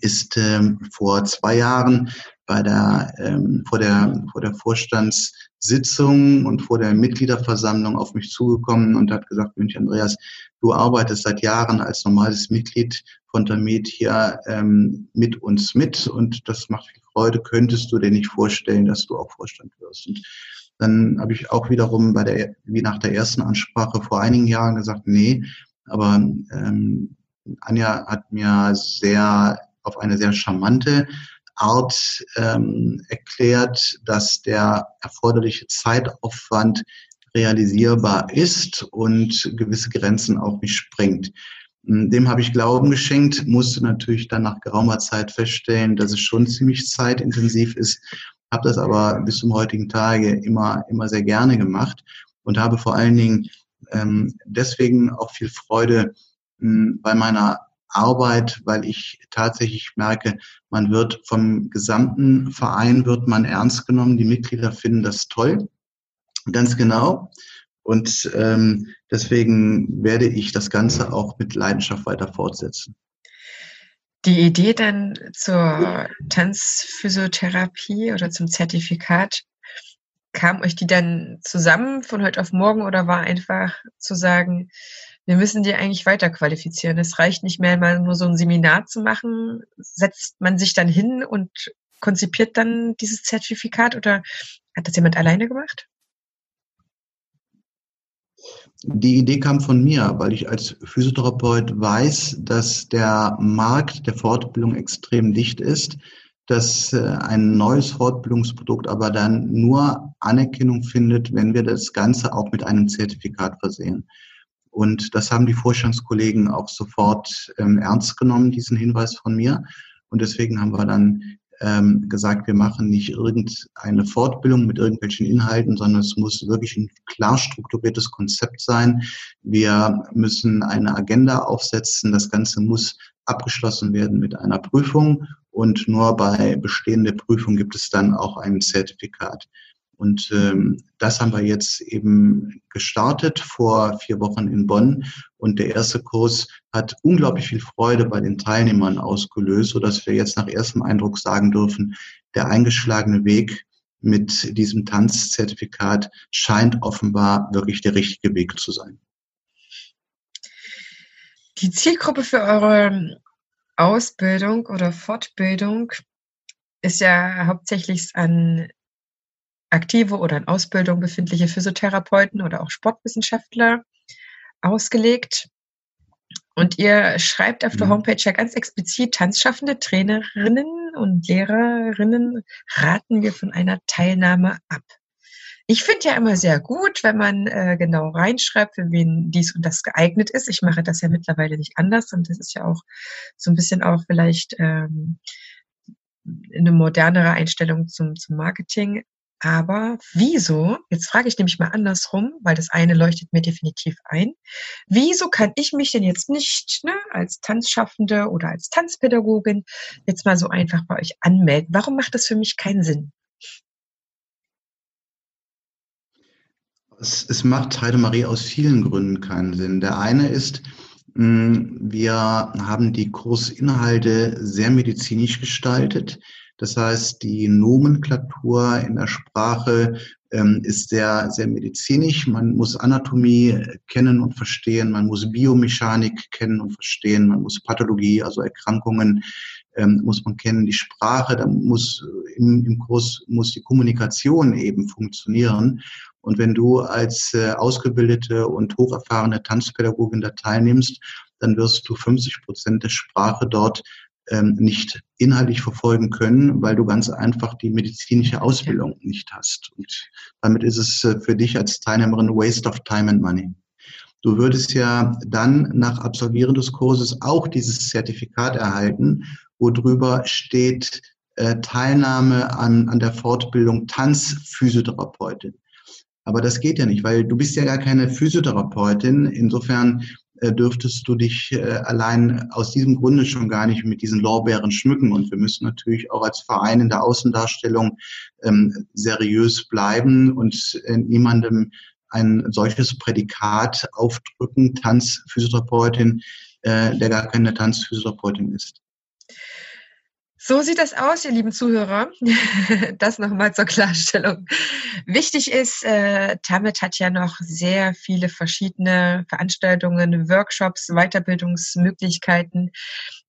Speaker 2: ist ähm, vor zwei Jahren bei der, ähm, vor der, vor der Vorstandssitzung und vor der Mitgliederversammlung auf mich zugekommen und hat gesagt, Mensch, Andreas, du arbeitest seit Jahren als normales Mitglied von Damit hier ähm, mit uns mit und das macht viel Freude. Könntest du dir nicht vorstellen, dass du auch Vorstand wirst? Und dann habe ich auch wiederum bei der, wie nach der ersten Ansprache vor einigen Jahren gesagt, nee, aber ähm, Anja hat mir sehr auf eine sehr charmante Art ähm, erklärt, dass der erforderliche Zeitaufwand realisierbar ist und gewisse Grenzen auch nicht sprengt. Hm, dem habe ich Glauben geschenkt, musste natürlich dann nach geraumer Zeit feststellen, dass es schon ziemlich zeitintensiv ist, habe das aber bis zum heutigen Tage immer, immer sehr gerne gemacht und habe vor allen Dingen ähm, deswegen auch viel Freude mh, hm, bei meiner Arbeit, weil ich tatsächlich merke, man wird vom gesamten Verein wird man ernst genommen. Die Mitglieder finden das toll, ganz genau. Und ähm, deswegen werde ich das Ganze auch mit Leidenschaft weiter fortsetzen.
Speaker 3: Die Idee dann zur Tanzphysiotherapie oder zum Zertifikat, kam euch die dann zusammen von heute auf morgen oder war einfach zu sagen, wir müssen die eigentlich weiter qualifizieren. Es reicht nicht mehr, mal nur so ein Seminar zu machen. Setzt man sich dann hin und konzipiert dann dieses Zertifikat oder hat das jemand alleine gemacht?
Speaker 2: Die Idee kam von mir, weil ich als Physiotherapeut weiß, dass der Markt der Fortbildung extrem dicht ist, dass äh, ein neues Fortbildungsprodukt aber dann nur Anerkennung findet, wenn wir das Ganze auch mit einem Zertifikat versehen. Und das haben die Vorstandskollegen auch sofort ähm, ernst genommen, diesen Hinweis von mir. Und deswegen haben wir dann ähm, gesagt, wir machen nicht irgendeine Fortbildung mit irgendwelchen Inhalten, sondern es muss wirklich ein klar strukturiertes Konzept sein. Wir müssen eine Agenda aufsetzen. Das Ganze muss abgeschlossen werden mit einer Prüfung und nur bei bestehender Prüfung gibt es dann auch ein Zertifikat. Und ähm, das haben wir jetzt eben gestartet vor vier Wochen in Bonn. Und der erste Kurs hat unglaublich viel Freude bei den Teilnehmern ausgelöst, sodass wir jetzt nach erstem Eindruck sagen dürfen, der eingeschlagene Weg mit diesem Tanzzertifikat scheint offenbar wirklich der richtige Weg zu sein.
Speaker 3: Die Zielgruppe für eure Ausbildung oder Fortbildung ist ja hauptsächlich an aktive oder in Ausbildung befindliche Physiotherapeuten oder auch Sportwissenschaftler ausgelegt. Und ihr schreibt auf der mhm. Homepage ja ganz explizit, Tanzschaffende, Trainerinnen und Lehrerinnen raten wir von einer Teilnahme ab. Ich finde ja immer sehr gut, wenn man äh, genau reinschreibt, für wen dies und das geeignet ist. Ich mache das ja mittlerweile nicht anders und das ist ja auch so ein bisschen auch vielleicht ähm, eine modernere Einstellung zum, zum Marketing. Aber wieso, jetzt frage ich nämlich mal andersrum, weil das eine leuchtet mir definitiv ein, wieso kann ich mich denn jetzt nicht ne, als Tanzschaffende oder als Tanzpädagogin jetzt mal so einfach bei euch anmelden? Warum macht das für mich keinen Sinn?
Speaker 2: Es, es macht Heidemarie aus vielen Gründen keinen Sinn. Der eine ist, hm, wir haben die Kursinhalte sehr medizinisch gestaltet. Das heißt, die Nomenklatur in der Sprache ähm, ist sehr, sehr medizinisch. Man muss Anatomie kennen und verstehen, man muss Biomechanik kennen und verstehen, man muss Pathologie, also Erkrankungen ähm, muss man kennen, die Sprache, da muss im, im Kurs muss die Kommunikation eben funktionieren. Und wenn du als äh, ausgebildete und hocherfahrene Tanzpädagogin da teilnimmst, dann wirst du 50 Prozent der Sprache dort ähm, nicht inhaltlich verfolgen können, weil du ganz einfach die medizinische Ausbildung nicht hast. Und damit ist es äh, für dich als Teilnehmerin waste of time and money. Du würdest ja dann nach Absolvieren des Kurses auch dieses Zertifikat erhalten, wo drüber steht äh, Teilnahme an, an der Fortbildung Tanzphysiotherapeutin. Aber das geht ja nicht, weil du bist ja gar keine Physiotherapeutin. Insofern dürftest du dich äh, allein aus diesem Grunde schon gar nicht mit diesen Lorbeeren schmücken. Und wir müssen natürlich auch als Verein in der Außendarstellung ähm, seriös bleiben und äh, niemandem ein solches Prädikat aufdrücken, Tanzphysiotherapeutin, äh, der gar keine Tanzphysiotherapeutin ist.
Speaker 3: So sieht das aus, ihr lieben Zuhörer. Das nochmal zur Klarstellung. Wichtig ist, äh, Tamit hat ja noch sehr viele verschiedene Veranstaltungen, Workshops, Weiterbildungsmöglichkeiten.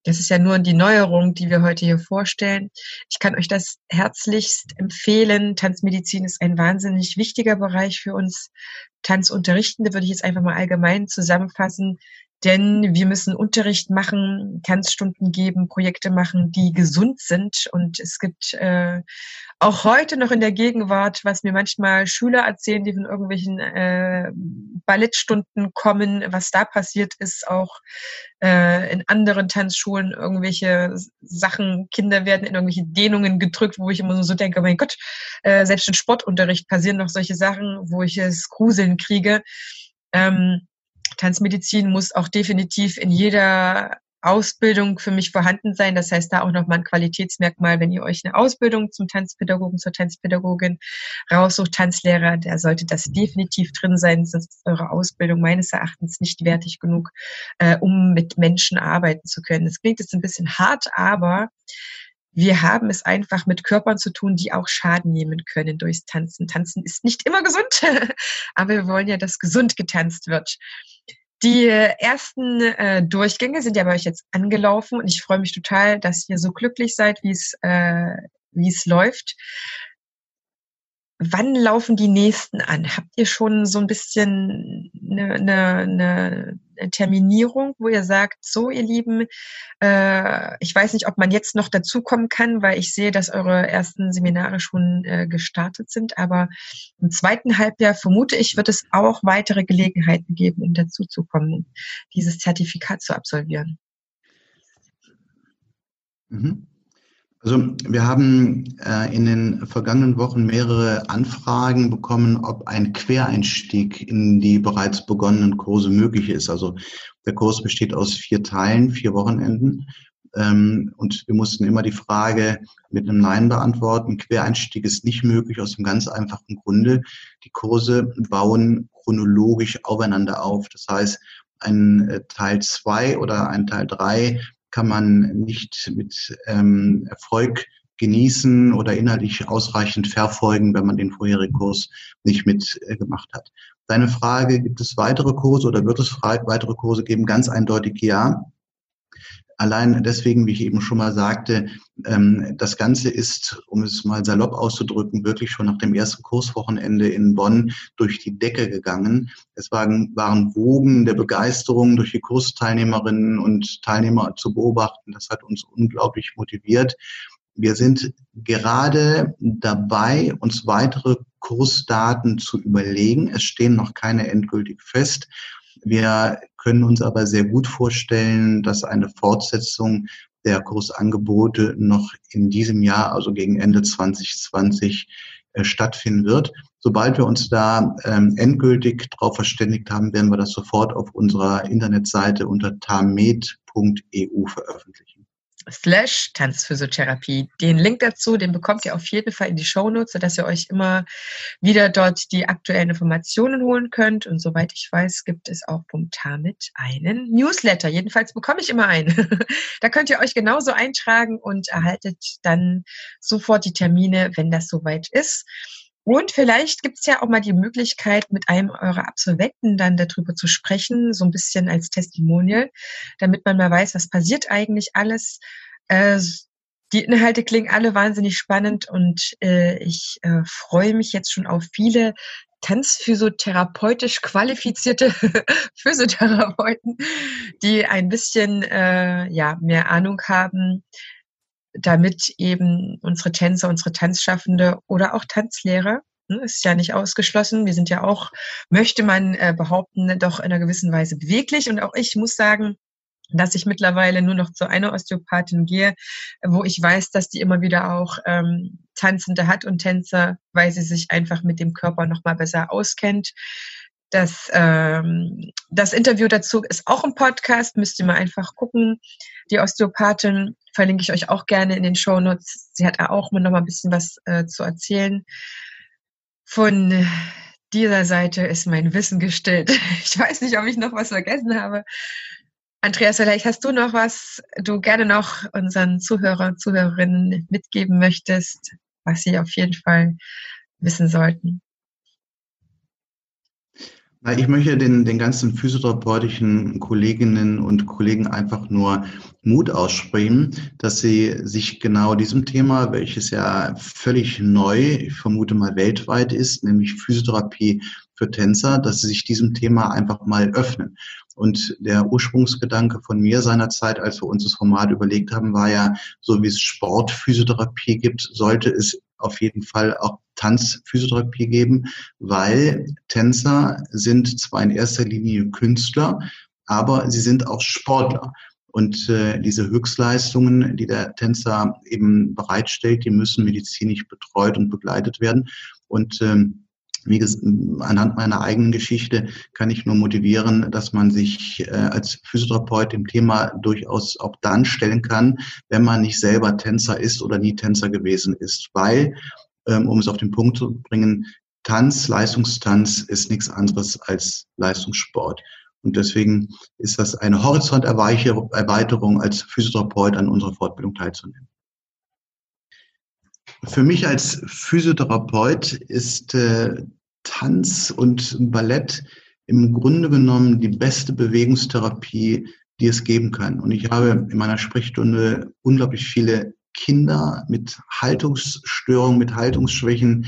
Speaker 3: Das ist ja nur die Neuerung, die wir heute hier vorstellen. Ich kann euch das herzlichst empfehlen. Tanzmedizin ist ein wahnsinnig wichtiger Bereich für uns Tanzunterrichtende, würde ich jetzt einfach mal allgemein zusammenfassen denn wir müssen Unterricht machen, Tanzstunden geben, Projekte machen, die gesund sind. Und es gibt äh, auch heute noch in der Gegenwart, was mir manchmal Schüler erzählen, die von irgendwelchen äh, Ballettstunden kommen, was da passiert ist, auch äh, in anderen Tanzschulen irgendwelche Sachen, Kinder werden in irgendwelche Dehnungen gedrückt, wo ich immer so denke, mein Gott, äh, selbst im Sportunterricht passieren noch solche Sachen, wo ich es Gruseln kriege. Ähm, Tanzmedizin muss auch definitiv in jeder Ausbildung für mich vorhanden sein. Das heißt, da auch nochmal ein Qualitätsmerkmal, wenn ihr euch eine Ausbildung zum Tanzpädagogen, zur Tanzpädagogin raussucht, Tanzlehrer, der sollte das definitiv drin sein, sonst ist eure Ausbildung meines Erachtens nicht wertig genug, äh, um mit Menschen arbeiten zu können. Das klingt jetzt ein bisschen hart, aber wir haben es einfach mit Körpern zu tun, die auch Schaden nehmen können durchs Tanzen. Tanzen ist nicht immer gesund, aber wir wollen ja, dass gesund getanzt wird. Die ersten äh, Durchgänge sind ja bei euch jetzt angelaufen und ich freue mich total, dass ihr so glücklich seid, wie es äh, wie es läuft. Wann laufen die nächsten an? Habt ihr schon so ein bisschen eine, eine, eine Terminierung, wo ihr sagt, so ihr Lieben, äh, ich weiß nicht, ob man jetzt noch dazukommen kann, weil ich sehe, dass eure ersten Seminare schon äh, gestartet sind, aber im zweiten Halbjahr vermute ich, wird es auch weitere Gelegenheiten geben, um dazuzukommen, dieses Zertifikat zu absolvieren.
Speaker 2: Mhm. Also wir haben äh, in den vergangenen Wochen mehrere Anfragen bekommen, ob ein Quereinstieg in die bereits begonnenen Kurse möglich ist. Also der Kurs besteht aus vier Teilen, vier Wochenenden. Ähm, und wir mussten immer die Frage mit einem Nein beantworten. Quereinstieg ist nicht möglich aus einem ganz einfachen Grunde. Die Kurse bauen chronologisch aufeinander auf. Das heißt, ein äh, Teil zwei oder ein Teil drei kann man nicht mit ähm, Erfolg genießen oder inhaltlich ausreichend verfolgen, wenn man den vorherigen Kurs nicht mitgemacht äh, hat. Deine Frage, gibt es weitere Kurse oder wird es weitere Kurse geben? Ganz eindeutig ja. Allein deswegen, wie ich eben schon mal sagte, ähm, das Ganze ist, um es mal salopp auszudrücken, wirklich schon nach dem ersten Kurswochenende in Bonn durch die Decke gegangen. Es waren, waren Wogen der Begeisterung durch die Kursteilnehmerinnen und Teilnehmer zu beobachten. Das hat uns unglaublich motiviert. Wir sind gerade dabei, uns weitere Kursdaten zu überlegen. Es stehen noch keine endgültig fest. Wir können uns aber sehr gut vorstellen, dass eine Fortsetzung der Kursangebote noch in diesem Jahr, also gegen Ende 2020, äh, stattfinden wird. Sobald wir uns da ähm, endgültig darauf verständigt haben, werden wir das sofort auf unserer Internetseite unter tamed.eu veröffentlichen
Speaker 3: slash Tanzphysiotherapie. Den Link dazu, den bekommt ihr auf jeden Fall in die Shownotes, sodass ihr euch immer wieder dort die aktuellen Informationen holen könnt. Und soweit ich weiß, gibt es auch vom TAMIT einen Newsletter. Jedenfalls bekomme ich immer einen. da könnt ihr euch genauso eintragen und erhaltet dann sofort die Termine, wenn das soweit ist. Und vielleicht gibt es ja auch mal die Möglichkeit, mit einem eurer Absolventen dann darüber zu sprechen, so ein bisschen als Testimonial, damit man mal weiß, was passiert eigentlich alles. Äh, die Inhalte klingen alle wahnsinnig spannend und äh, ich äh, freue mich jetzt schon auf viele tanzphysiotherapeutisch qualifizierte Physiotherapeuten, die ein bisschen äh, ja mehr Ahnung haben, damit eben unsere Tänzer, unsere Tanzschaffende oder auch Tanzlehrer, ne, ist ja nicht ausgeschlossen, wir sind ja auch, möchte man äh, behaupten, doch in einer gewissen Weise beweglich. Und auch ich muss sagen, dass ich mittlerweile nur noch zu einer Osteopathin gehe, wo ich weiß, dass die immer wieder auch ähm, Tanzende hat und Tänzer, weil sie sich einfach mit dem Körper noch mal besser auskennt. Das, ähm, das Interview dazu ist auch im Podcast, müsst ihr mal einfach gucken. Die Osteopathin verlinke ich euch auch gerne in den Show Notes. Sie hat auch noch mal ein bisschen was äh, zu erzählen. Von dieser Seite ist mein Wissen gestillt. Ich weiß nicht, ob ich noch was vergessen habe. Andreas, vielleicht hast du noch was, du gerne noch unseren Zuhörer, Zuhörerinnen mitgeben möchtest, was sie auf jeden Fall wissen sollten.
Speaker 2: Ich möchte den, den ganzen physiotherapeutischen Kolleginnen und Kollegen einfach nur Mut aussprechen, dass sie sich genau diesem Thema, welches ja völlig neu, ich vermute mal weltweit ist, nämlich Physiotherapie für Tänzer, dass sie sich diesem Thema einfach mal öffnen. Und der Ursprungsgedanke von mir seinerzeit, als wir uns das Format überlegt haben, war ja, so wie es Sportphysiotherapie gibt, sollte es auf jeden Fall auch Tanzphysiotherapie geben, weil Tänzer sind zwar in erster Linie Künstler, aber sie sind auch Sportler. Und äh, diese Höchstleistungen, die der Tänzer eben bereitstellt, die müssen medizinisch betreut und begleitet werden. Und ähm, wie gesagt, anhand meiner eigenen Geschichte kann ich nur motivieren, dass man sich äh, als Physiotherapeut dem Thema durchaus auch dann stellen kann, wenn man nicht selber Tänzer ist oder nie Tänzer gewesen ist. Weil, ähm, um es auf den Punkt zu bringen, Tanz, Leistungstanz ist nichts anderes als Leistungssport. Und deswegen ist das eine Horizonterweiterung als Physiotherapeut an unserer Fortbildung teilzunehmen. Für mich als Physiotherapeut ist äh, Tanz und Ballett im Grunde genommen die beste Bewegungstherapie, die es geben kann. Und ich habe in meiner Sprechstunde unglaublich viele Kinder mit Haltungsstörungen, mit Haltungsschwächen,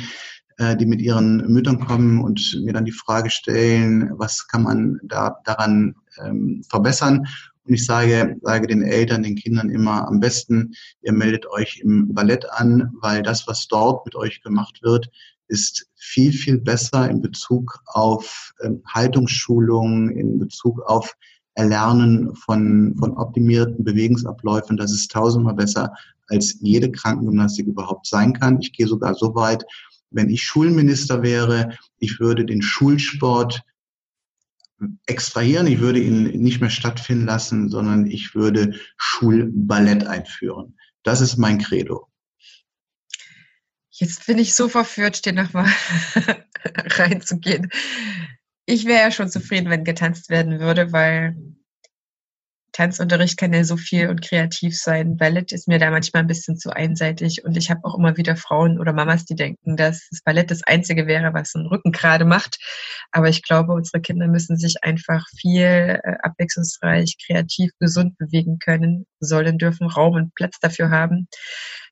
Speaker 2: äh, die mit ihren Müttern kommen und mir dann die Frage stellen, was kann man da daran ähm, verbessern? Und ich sage, sage den Eltern, den Kindern immer am besten, ihr meldet euch im Ballett an, weil das, was dort mit euch gemacht wird, ist viel, viel besser in Bezug auf ähm, Haltungsschulung, in Bezug auf Erlernen von, von optimierten Bewegungsabläufen. Das ist tausendmal besser, als jede Krankengymnastik überhaupt sein kann. Ich gehe sogar so weit, wenn ich Schulminister wäre, ich würde den Schulsport extrahieren. Ich würde ihn nicht mehr stattfinden lassen, sondern ich würde Schulballett einführen. Das ist mein Credo.
Speaker 3: Jetzt bin ich so verführt, dir nochmal reinzugehen. Ich wäre ja schon zufrieden, wenn getanzt werden würde, weil Tanzunterricht kann ja so viel und kreativ sein. Ballett ist mir da manchmal ein bisschen zu einseitig und ich habe auch immer wieder Frauen oder Mamas, die denken, dass das Ballett das Einzige wäre, was den Rücken gerade macht. Aber ich glaube, unsere Kinder müssen sich einfach viel äh, abwechslungsreich, kreativ, gesund bewegen können, sollen, dürfen Raum und Platz dafür haben.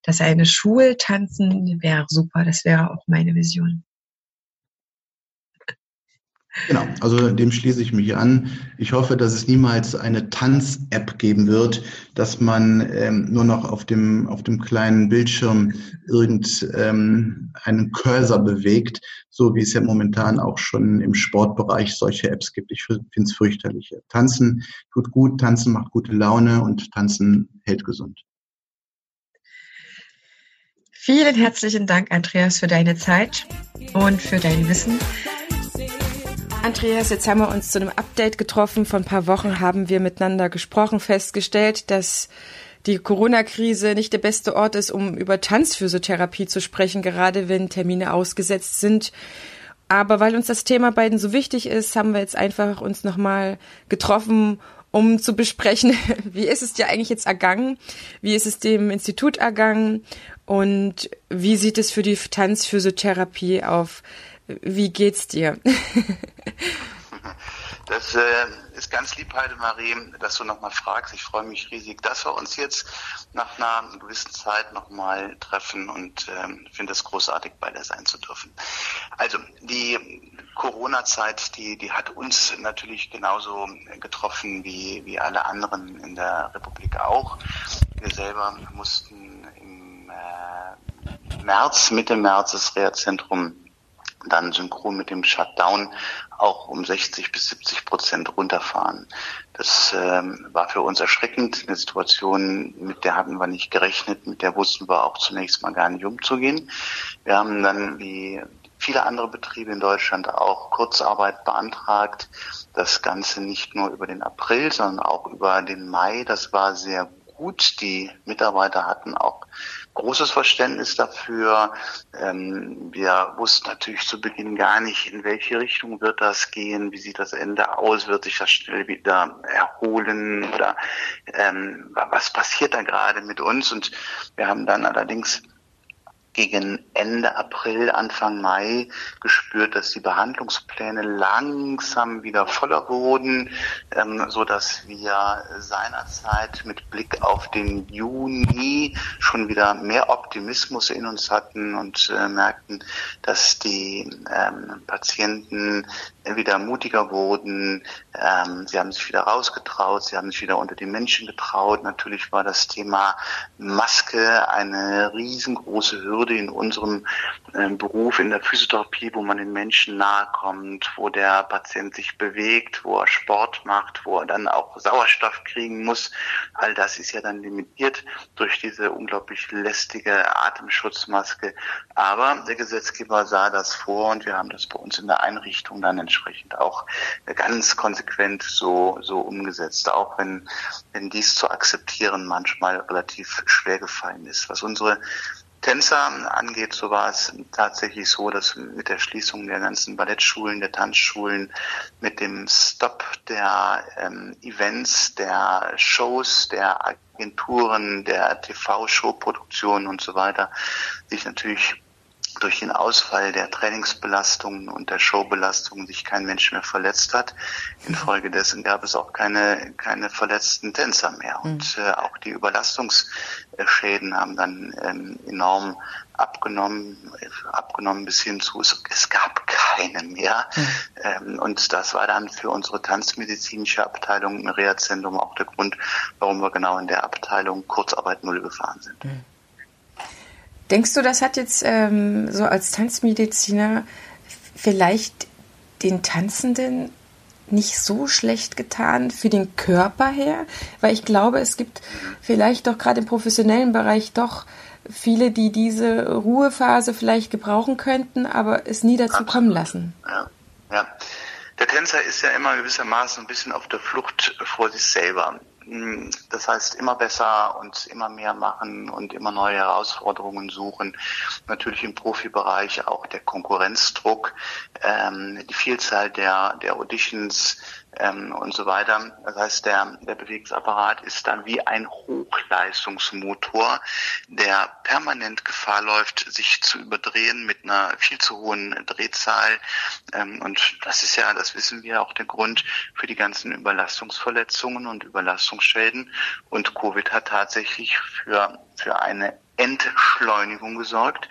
Speaker 3: Das eine Schultanzen wäre super, das wäre auch meine Vision.
Speaker 2: Genau, also dem schließe ich mich an. Ich hoffe, dass es niemals eine Tanz-App geben wird, dass man ähm, nur noch auf dem, auf dem kleinen Bildschirm irgendeinen ähm, Cursor bewegt, so wie es ja momentan auch schon im Sportbereich solche Apps gibt. Ich finde es fürchterlich. Tanzen tut gut, Tanzen macht gute Laune und Tanzen hält gesund.
Speaker 3: Vielen herzlichen Dank, Andreas, für deine Zeit und für dein Wissen. Andreas, jetzt haben wir uns zu einem Update getroffen. Vor ein paar Wochen haben wir miteinander gesprochen, festgestellt, dass die Corona-Krise nicht der beste Ort ist, um über Tanzphysiotherapie zu sprechen, gerade wenn Termine ausgesetzt sind. Aber weil uns das Thema beiden so wichtig ist, haben wir jetzt einfach uns nochmal getroffen, um zu besprechen, wie ist es dir eigentlich jetzt ergangen? Wie ist es dem Institut ergangen? Und wie sieht es für die Tanzphysiotherapie auf wie geht's dir?
Speaker 1: Das äh, ist ganz lieb, Heidemarie, dass du nochmal fragst. Ich freue mich riesig, dass wir uns jetzt nach einer gewissen Zeit nochmal treffen und ähm, finde es großartig, bei dir sein zu dürfen. Also die Corona-Zeit, die, die hat uns natürlich genauso getroffen wie, wie alle anderen in der Republik auch. Wir selber mussten im äh, März, Mitte März das Reha-Zentrum dann synchron mit dem Shutdown auch um 60 bis 70 Prozent runterfahren. Das ähm, war für uns erschreckend, eine Situation, mit der hatten wir nicht gerechnet, mit der wussten wir auch zunächst mal gar nicht umzugehen. Wir haben dann wie viele andere Betriebe in Deutschland auch Kurzarbeit beantragt. Das Ganze nicht nur über den April, sondern auch über den Mai. Das war sehr gut. Die Mitarbeiter hatten auch großes Verständnis dafür. Ähm, wir wussten natürlich zu Beginn gar nicht, in welche Richtung wird das gehen, wie sieht das Ende aus, wird sich das schnell wieder erholen oder ähm, was passiert da gerade mit uns. Und wir haben dann allerdings gegen Ende April, Anfang Mai gespürt, dass die Behandlungspläne langsam wieder voller wurden, ähm, so dass wir seinerzeit mit Blick auf den Juni schon wieder mehr Optimismus in uns hatten und äh, merkten, dass die ähm, Patienten wieder mutiger wurden. Ähm, sie haben sich wieder rausgetraut, sie haben sich wieder unter die Menschen getraut. Natürlich war das Thema Maske eine riesengroße Hürde
Speaker 2: Würde in unserem äh, Beruf, in der Physiotherapie, wo man den Menschen nahe kommt, wo der Patient sich bewegt, wo er Sport macht, wo er dann auch Sauerstoff kriegen muss. All das ist ja dann limitiert durch diese unglaublich lästige Atemschutzmaske. Aber der Gesetzgeber sah das vor und wir haben das bei uns in der Einrichtung dann entsprechend auch ganz konsequent so, so umgesetzt, auch wenn, wenn dies zu akzeptieren manchmal relativ schwer gefallen ist. Was unsere Tänzer angeht, so war es tatsächlich so, dass mit der Schließung der ganzen Ballettschulen, der Tanzschulen, mit dem Stop der ähm, Events, der Shows, der Agenturen, der TV-Show-Produktionen und so weiter, sich natürlich durch den Ausfall der Trainingsbelastungen und der Showbelastungen sich kein Mensch mehr verletzt hat. Infolgedessen gab es auch keine, keine verletzten Tänzer mehr. Und mhm. äh, auch die Überlastungsschäden haben dann ähm, enorm abgenommen, abgenommen bis hin zu, es, es gab keine mehr. Mhm. Ähm, und das war dann für unsere tanzmedizinische Abteilung im Reha-Zentrum auch der Grund, warum wir genau in der Abteilung Kurzarbeit Null gefahren sind. Mhm.
Speaker 1: Denkst du, das hat jetzt ähm, so als Tanzmediziner vielleicht den Tanzenden nicht so schlecht getan für den Körper her? Weil ich glaube, es gibt vielleicht doch gerade im professionellen Bereich doch viele, die diese Ruhephase vielleicht gebrauchen könnten, aber es nie dazu kommen lassen.
Speaker 2: Ja, ja. Der Tänzer ist ja immer gewissermaßen ein bisschen auf der Flucht vor sich selber. Hm, das heißt, immer besser und immer mehr machen und immer neue Herausforderungen suchen. Natürlich im Profibereich auch der Konkurrenzdruck, ähm, die Vielzahl der, der Auditions, ähm, und so weiter. Das heißt, der, der Bewegungsapparat ist dann wie ein Hochleistungsmotor, der permanent Gefahr läuft, sich zu überdrehen mit einer viel zu hohen Drehzahl. Ähm, und das ist ja, das wissen wir, auch der Grund für die ganzen Überlastungsverletzungen und Überlastungsschäden. Und Covid hat tatsächlich für, für eine Entschleunigung gesorgt.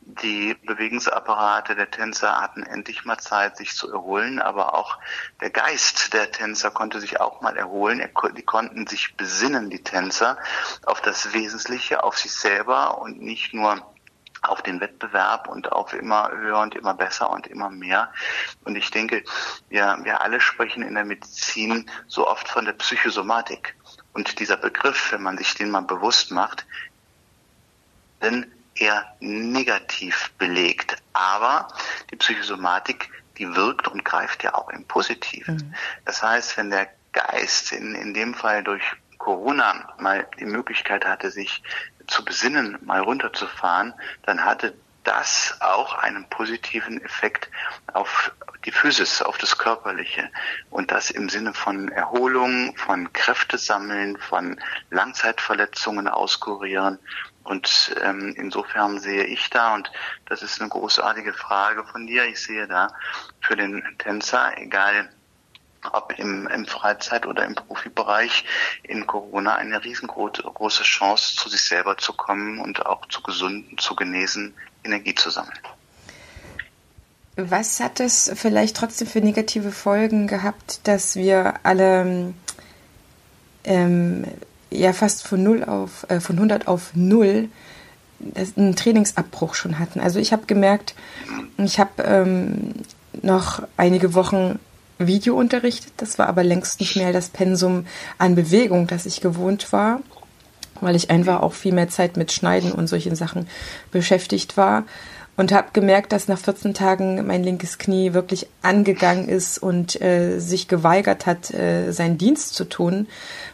Speaker 2: Die Bewegungsapparate der Tänzer hatten endlich mal Zeit, sich zu erholen, aber auch der Geist der Tänzer konnte sich auch mal erholen. Die konnten sich besinnen, die Tänzer, auf das Wesentliche, auf sich selber und nicht nur auf den Wettbewerb und auf immer höher und immer besser und immer mehr. Und ich denke, wir, wir alle sprechen in der Medizin so oft von der Psychosomatik. Und dieser Begriff, wenn man sich den mal bewusst macht, denn eher negativ belegt. Aber die Psychosomatik, die wirkt und greift ja auch im Positiven. Mhm. Das heißt, wenn der Geist in, in dem Fall durch Corona mal die Möglichkeit hatte, sich zu besinnen, mal runterzufahren, dann hatte das auch einen positiven Effekt auf die Physis, auf das Körperliche. Und das im Sinne von Erholung, von Kräftesammeln, von Langzeitverletzungen auskurieren. Und ähm, insofern sehe ich da, und das ist eine großartige Frage von dir, ich sehe da für den Tänzer, egal ob im, im Freizeit- oder im Profibereich in Corona eine riesengroße Chance, zu sich selber zu kommen und auch zu gesunden, zu genesen, Energie zu sammeln.
Speaker 1: Was hat es vielleicht trotzdem für negative Folgen gehabt, dass wir alle ähm, ja fast von null auf äh, von 100 auf null einen Trainingsabbruch schon hatten? Also ich habe gemerkt, ich habe ähm, noch einige Wochen Video unterrichtet. Das war aber längst nicht mehr das Pensum an Bewegung, das ich gewohnt war, weil ich einfach auch viel mehr Zeit mit Schneiden und solchen Sachen beschäftigt war. Und habe gemerkt, dass nach 14 Tagen mein linkes Knie wirklich angegangen ist und äh, sich geweigert hat, äh, seinen Dienst zu tun,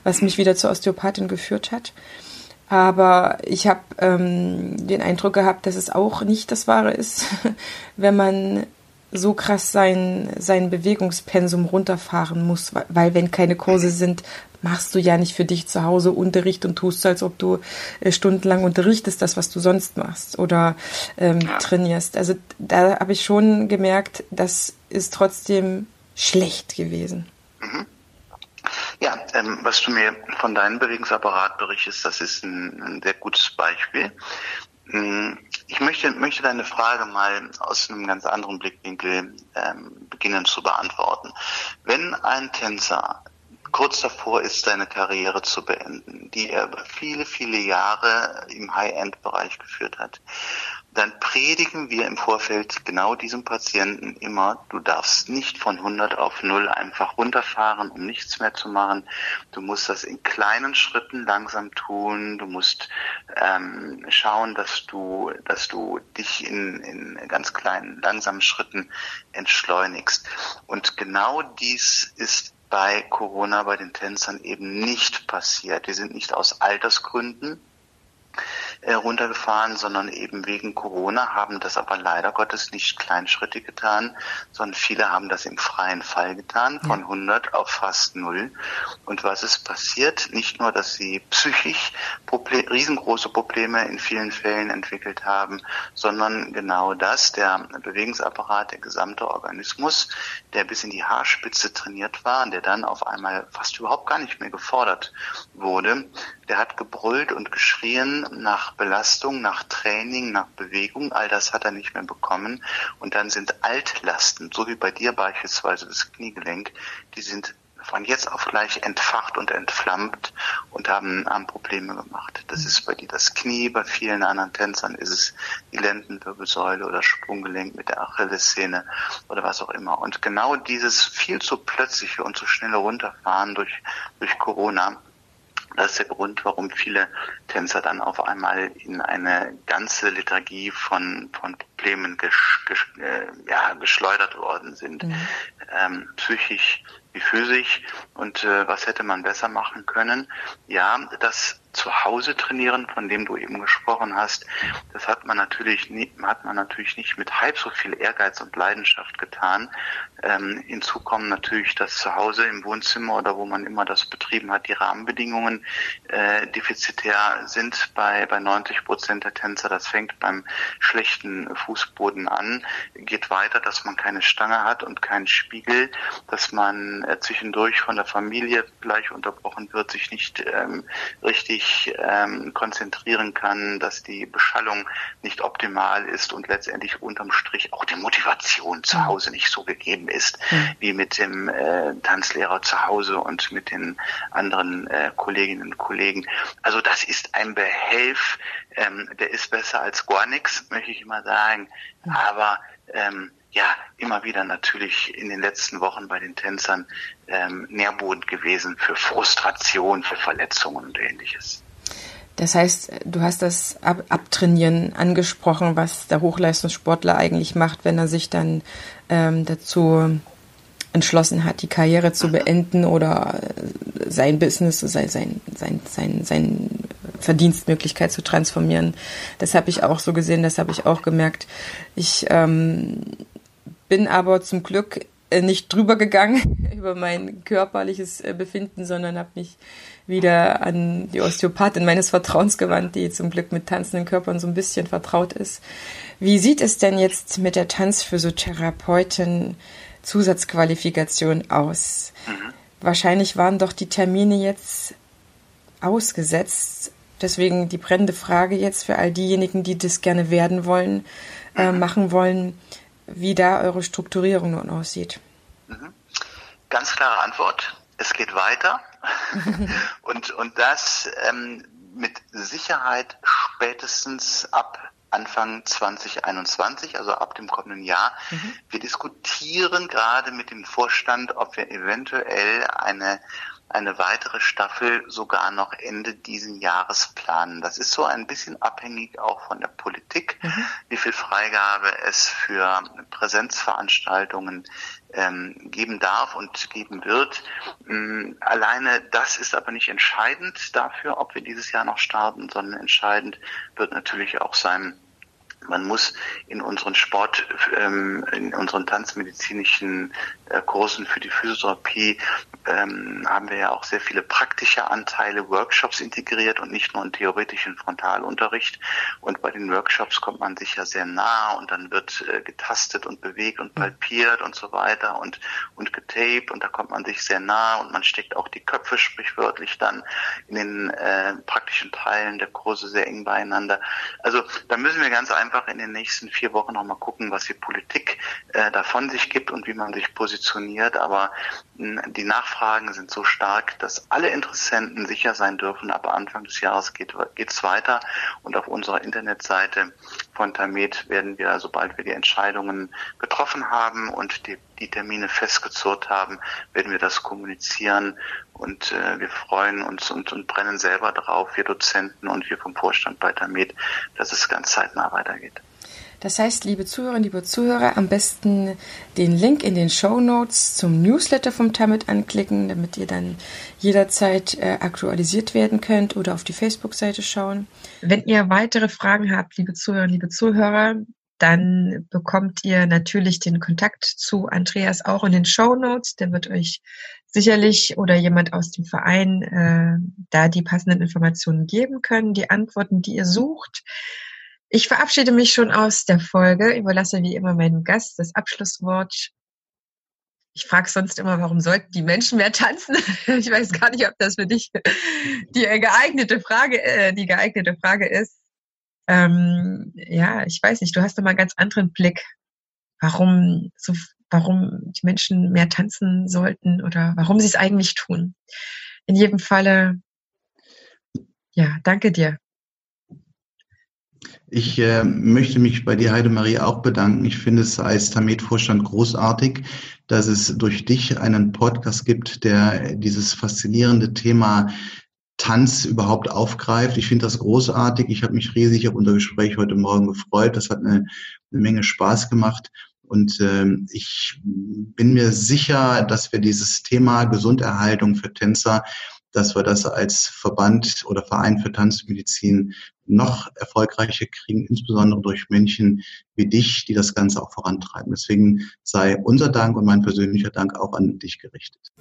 Speaker 1: was mich wieder zur Osteopathin geführt hat. Aber ich habe ähm, den Eindruck gehabt, dass es auch nicht das Wahre ist, wenn man so krass sein, sein Bewegungspensum runterfahren muss, weil wenn keine Kurse sind, machst du ja nicht für dich zu Hause Unterricht und tust, als ob du äh, stundenlang unterrichtest, das, was du sonst machst oder ähm, trainierst. Also da habe ich schon gemerkt, das ist trotzdem schlecht gewesen. Mhm.
Speaker 2: Ja, ähm, was du mir von deinem Bewegungsapparat berichtest, das ist ein, ein sehr gutes Beispiel. Hm, ich möchte, möchte deine Frage mal aus einem ganz anderen Blickwinkel ähm, beginnen zu beantworten. Wenn ein Tänzer kurz davor ist, seine Karriere zu beenden, die er über viele, viele Jahre im High-End-Bereich geführt hat, dann predigen wir im Vorfeld genau diesem Patienten immer, du darfst nicht von 100 auf 0 einfach runterfahren, um nichts mehr zu machen. Du musst das in kleinen Schritten langsam tun. Du musst ähm, schauen, dass du, dass du dich in, in ganz kleinen, langsamen Schritten entschleunigst. Und genau dies ist bei Corona bei den Tänzern eben nicht passiert. Die sind nicht aus Altersgründen runtergefahren, sondern eben wegen Corona haben das aber leider Gottes nicht kleinschrittig getan, sondern viele haben das im freien Fall getan, von 100 auf fast null. Und was ist passiert? Nicht nur, dass sie psychisch Problem, riesengroße Probleme in vielen Fällen entwickelt haben, sondern genau das, der Bewegungsapparat, der gesamte Organismus, der bis in die Haarspitze trainiert war, der dann auf einmal fast überhaupt gar nicht mehr gefordert wurde, der hat gebrüllt und geschrien nach Belastung, nach Training, nach Bewegung. All das hat er nicht mehr bekommen. Und dann sind Altlasten, so wie bei dir beispielsweise das Kniegelenk, die sind von jetzt auf gleich entfacht und entflammt und haben, haben Probleme gemacht. Das ist bei dir das Knie, bei vielen anderen Tänzern ist es die Lendenwirbelsäule oder Sprunggelenk mit der Achillessehne oder was auch immer. Und genau dieses viel zu plötzliche und zu schnelle Runterfahren durch, durch Corona das ist der Grund, warum viele Tänzer dann auf einmal in eine ganze Lethargie von, von Problemen gesch, gesch, äh, ja, geschleudert worden sind. Mhm. Ähm, psychisch wie physisch. Und äh, was hätte man besser machen können? Ja, das zu Hause trainieren, von dem du eben gesprochen hast, das hat man natürlich nie, hat man natürlich nicht mit halb so viel Ehrgeiz und Leidenschaft getan. Ähm, hinzu kommen natürlich, dass zu Hause im Wohnzimmer oder wo man immer das betrieben hat, die Rahmenbedingungen äh, defizitär sind bei, bei 90 Prozent der Tänzer. Das fängt beim schlechten Fußboden an, geht weiter, dass man keine Stange hat und keinen Spiegel, dass man äh, zwischendurch von der Familie gleich unterbrochen wird, sich nicht ähm, richtig ähm, konzentrieren kann, dass die Beschallung nicht optimal ist und letztendlich unterm Strich auch die Motivation zu mhm. Hause nicht so gegeben ist, mhm. wie mit dem äh, Tanzlehrer zu Hause und mit den anderen äh, Kolleginnen und Kollegen. Also das ist ein Behelf, ähm, der ist besser als gar nichts, möchte ich immer sagen. Mhm. Aber ähm, ja immer wieder natürlich in den letzten Wochen bei den Tänzern ähm, Nährboden gewesen für Frustration, für Verletzungen und ähnliches.
Speaker 1: Das heißt, du hast das Ab Abtrainieren angesprochen, was der Hochleistungssportler eigentlich macht, wenn er sich dann ähm, dazu entschlossen hat, die Karriere zu beenden oder sein Business, sein, sein, sein, sein, sein Verdienstmöglichkeit zu transformieren. Das habe ich auch so gesehen, das habe ich auch gemerkt. Ich ähm, bin aber zum Glück äh, nicht drüber gegangen über mein körperliches äh, Befinden, sondern habe mich wieder an die Osteopathin meines Vertrauens gewandt, die zum Glück mit tanzenden Körpern so ein bisschen vertraut ist. Wie sieht es denn jetzt mit der Tanzphysiotherapeutin Zusatzqualifikation aus? Mhm. Wahrscheinlich waren doch die Termine jetzt ausgesetzt. Deswegen die brennende Frage jetzt für all diejenigen, die das gerne werden wollen, äh, mhm. machen wollen wie da eure Strukturierung nun aussieht. Mhm.
Speaker 2: Ganz klare Antwort. Es geht weiter. und, und das ähm, mit Sicherheit spätestens ab Anfang 2021, also ab dem kommenden Jahr. Mhm. Wir diskutieren gerade mit dem Vorstand, ob wir eventuell eine eine weitere Staffel sogar noch Ende diesen Jahres planen. Das ist so ein bisschen abhängig auch von der Politik, mhm. wie viel Freigabe es für Präsenzveranstaltungen ähm, geben darf und geben wird. Ähm, alleine das ist aber nicht entscheidend dafür, ob wir dieses Jahr noch starten, sondern entscheidend wird natürlich auch sein, man muss in unseren Sport, ähm, in unseren tanzmedizinischen äh, Kursen für die Physiotherapie ähm, haben wir ja auch sehr viele praktische Anteile, Workshops integriert und nicht nur einen theoretischen Frontalunterricht. Und bei den Workshops kommt man sich ja sehr nah und dann wird äh, getastet und bewegt und palpiert und so weiter und, und getaped und da kommt man sich sehr nah und man steckt auch die Köpfe sprichwörtlich dann in den äh, praktischen Teilen der Kurse sehr eng beieinander. Also da müssen wir ganz einfach in den nächsten vier Wochen nochmal gucken, was die Politik äh, davon sich gibt und wie man sich positioniert. Aber
Speaker 1: Die Nachfragen sind so stark, dass alle Interessenten sicher sein dürfen, aber Anfang des Jahres geht es weiter und auf unserer Internetseite von Tamet werden wir, sobald wir die Entscheidungen getroffen haben und die, die Termine festgezurrt haben, werden wir das kommunizieren und äh, wir freuen uns und, und brennen selber drauf, wir Dozenten und wir vom Vorstand bei Tamet, dass es ganz zeitnah weitergeht.
Speaker 3: Das heißt, liebe Zuhörerinnen, liebe Zuhörer, am besten den Link in den Show Notes zum Newsletter vom Tamit anklicken, damit ihr dann jederzeit äh, aktualisiert werden könnt oder auf die Facebook-Seite schauen. Wenn ihr weitere Fragen habt, liebe Zuhörerinnen, liebe Zuhörer, dann bekommt ihr natürlich den Kontakt zu Andreas auch in den Show Notes. Der wird euch sicherlich oder jemand aus dem Verein äh, da die passenden Informationen geben können, die Antworten, die ihr sucht. Ich verabschiede mich schon aus der Folge, überlasse wie immer meinem Gast das Abschlusswort. Ich frage sonst immer, warum sollten die Menschen mehr tanzen? Ich weiß gar nicht, ob das für dich die geeignete Frage, äh, die geeignete Frage ist. Ähm, ja, ich weiß nicht. Du hast immer einen ganz anderen Blick, warum so, warum die Menschen mehr tanzen sollten oder warum sie es eigentlich tun. In jedem Falle, ja, danke dir.
Speaker 2: Ich äh, möchte mich bei dir, Heidemarie, auch bedanken. Ich finde es als Tamet-Vorstand großartig, dass es durch dich einen Podcast gibt, der dieses faszinierende Thema Tanz überhaupt aufgreift. Ich finde das großartig. Ich habe mich riesig auf unser Gespräch heute Morgen gefreut. Das hat eine, eine Menge Spaß gemacht. Und ähm, ich bin mir sicher, dass wir dieses Thema Gesunderhaltung für Tänzer dass wir das als Verband oder Verein für Tanzmedizin noch erfolgreicher kriegen, insbesondere durch Menschen wie dich, die das Ganze auch vorantreiben. Deswegen sei unser Dank und mein persönlicher Dank auch an dich gerichtet.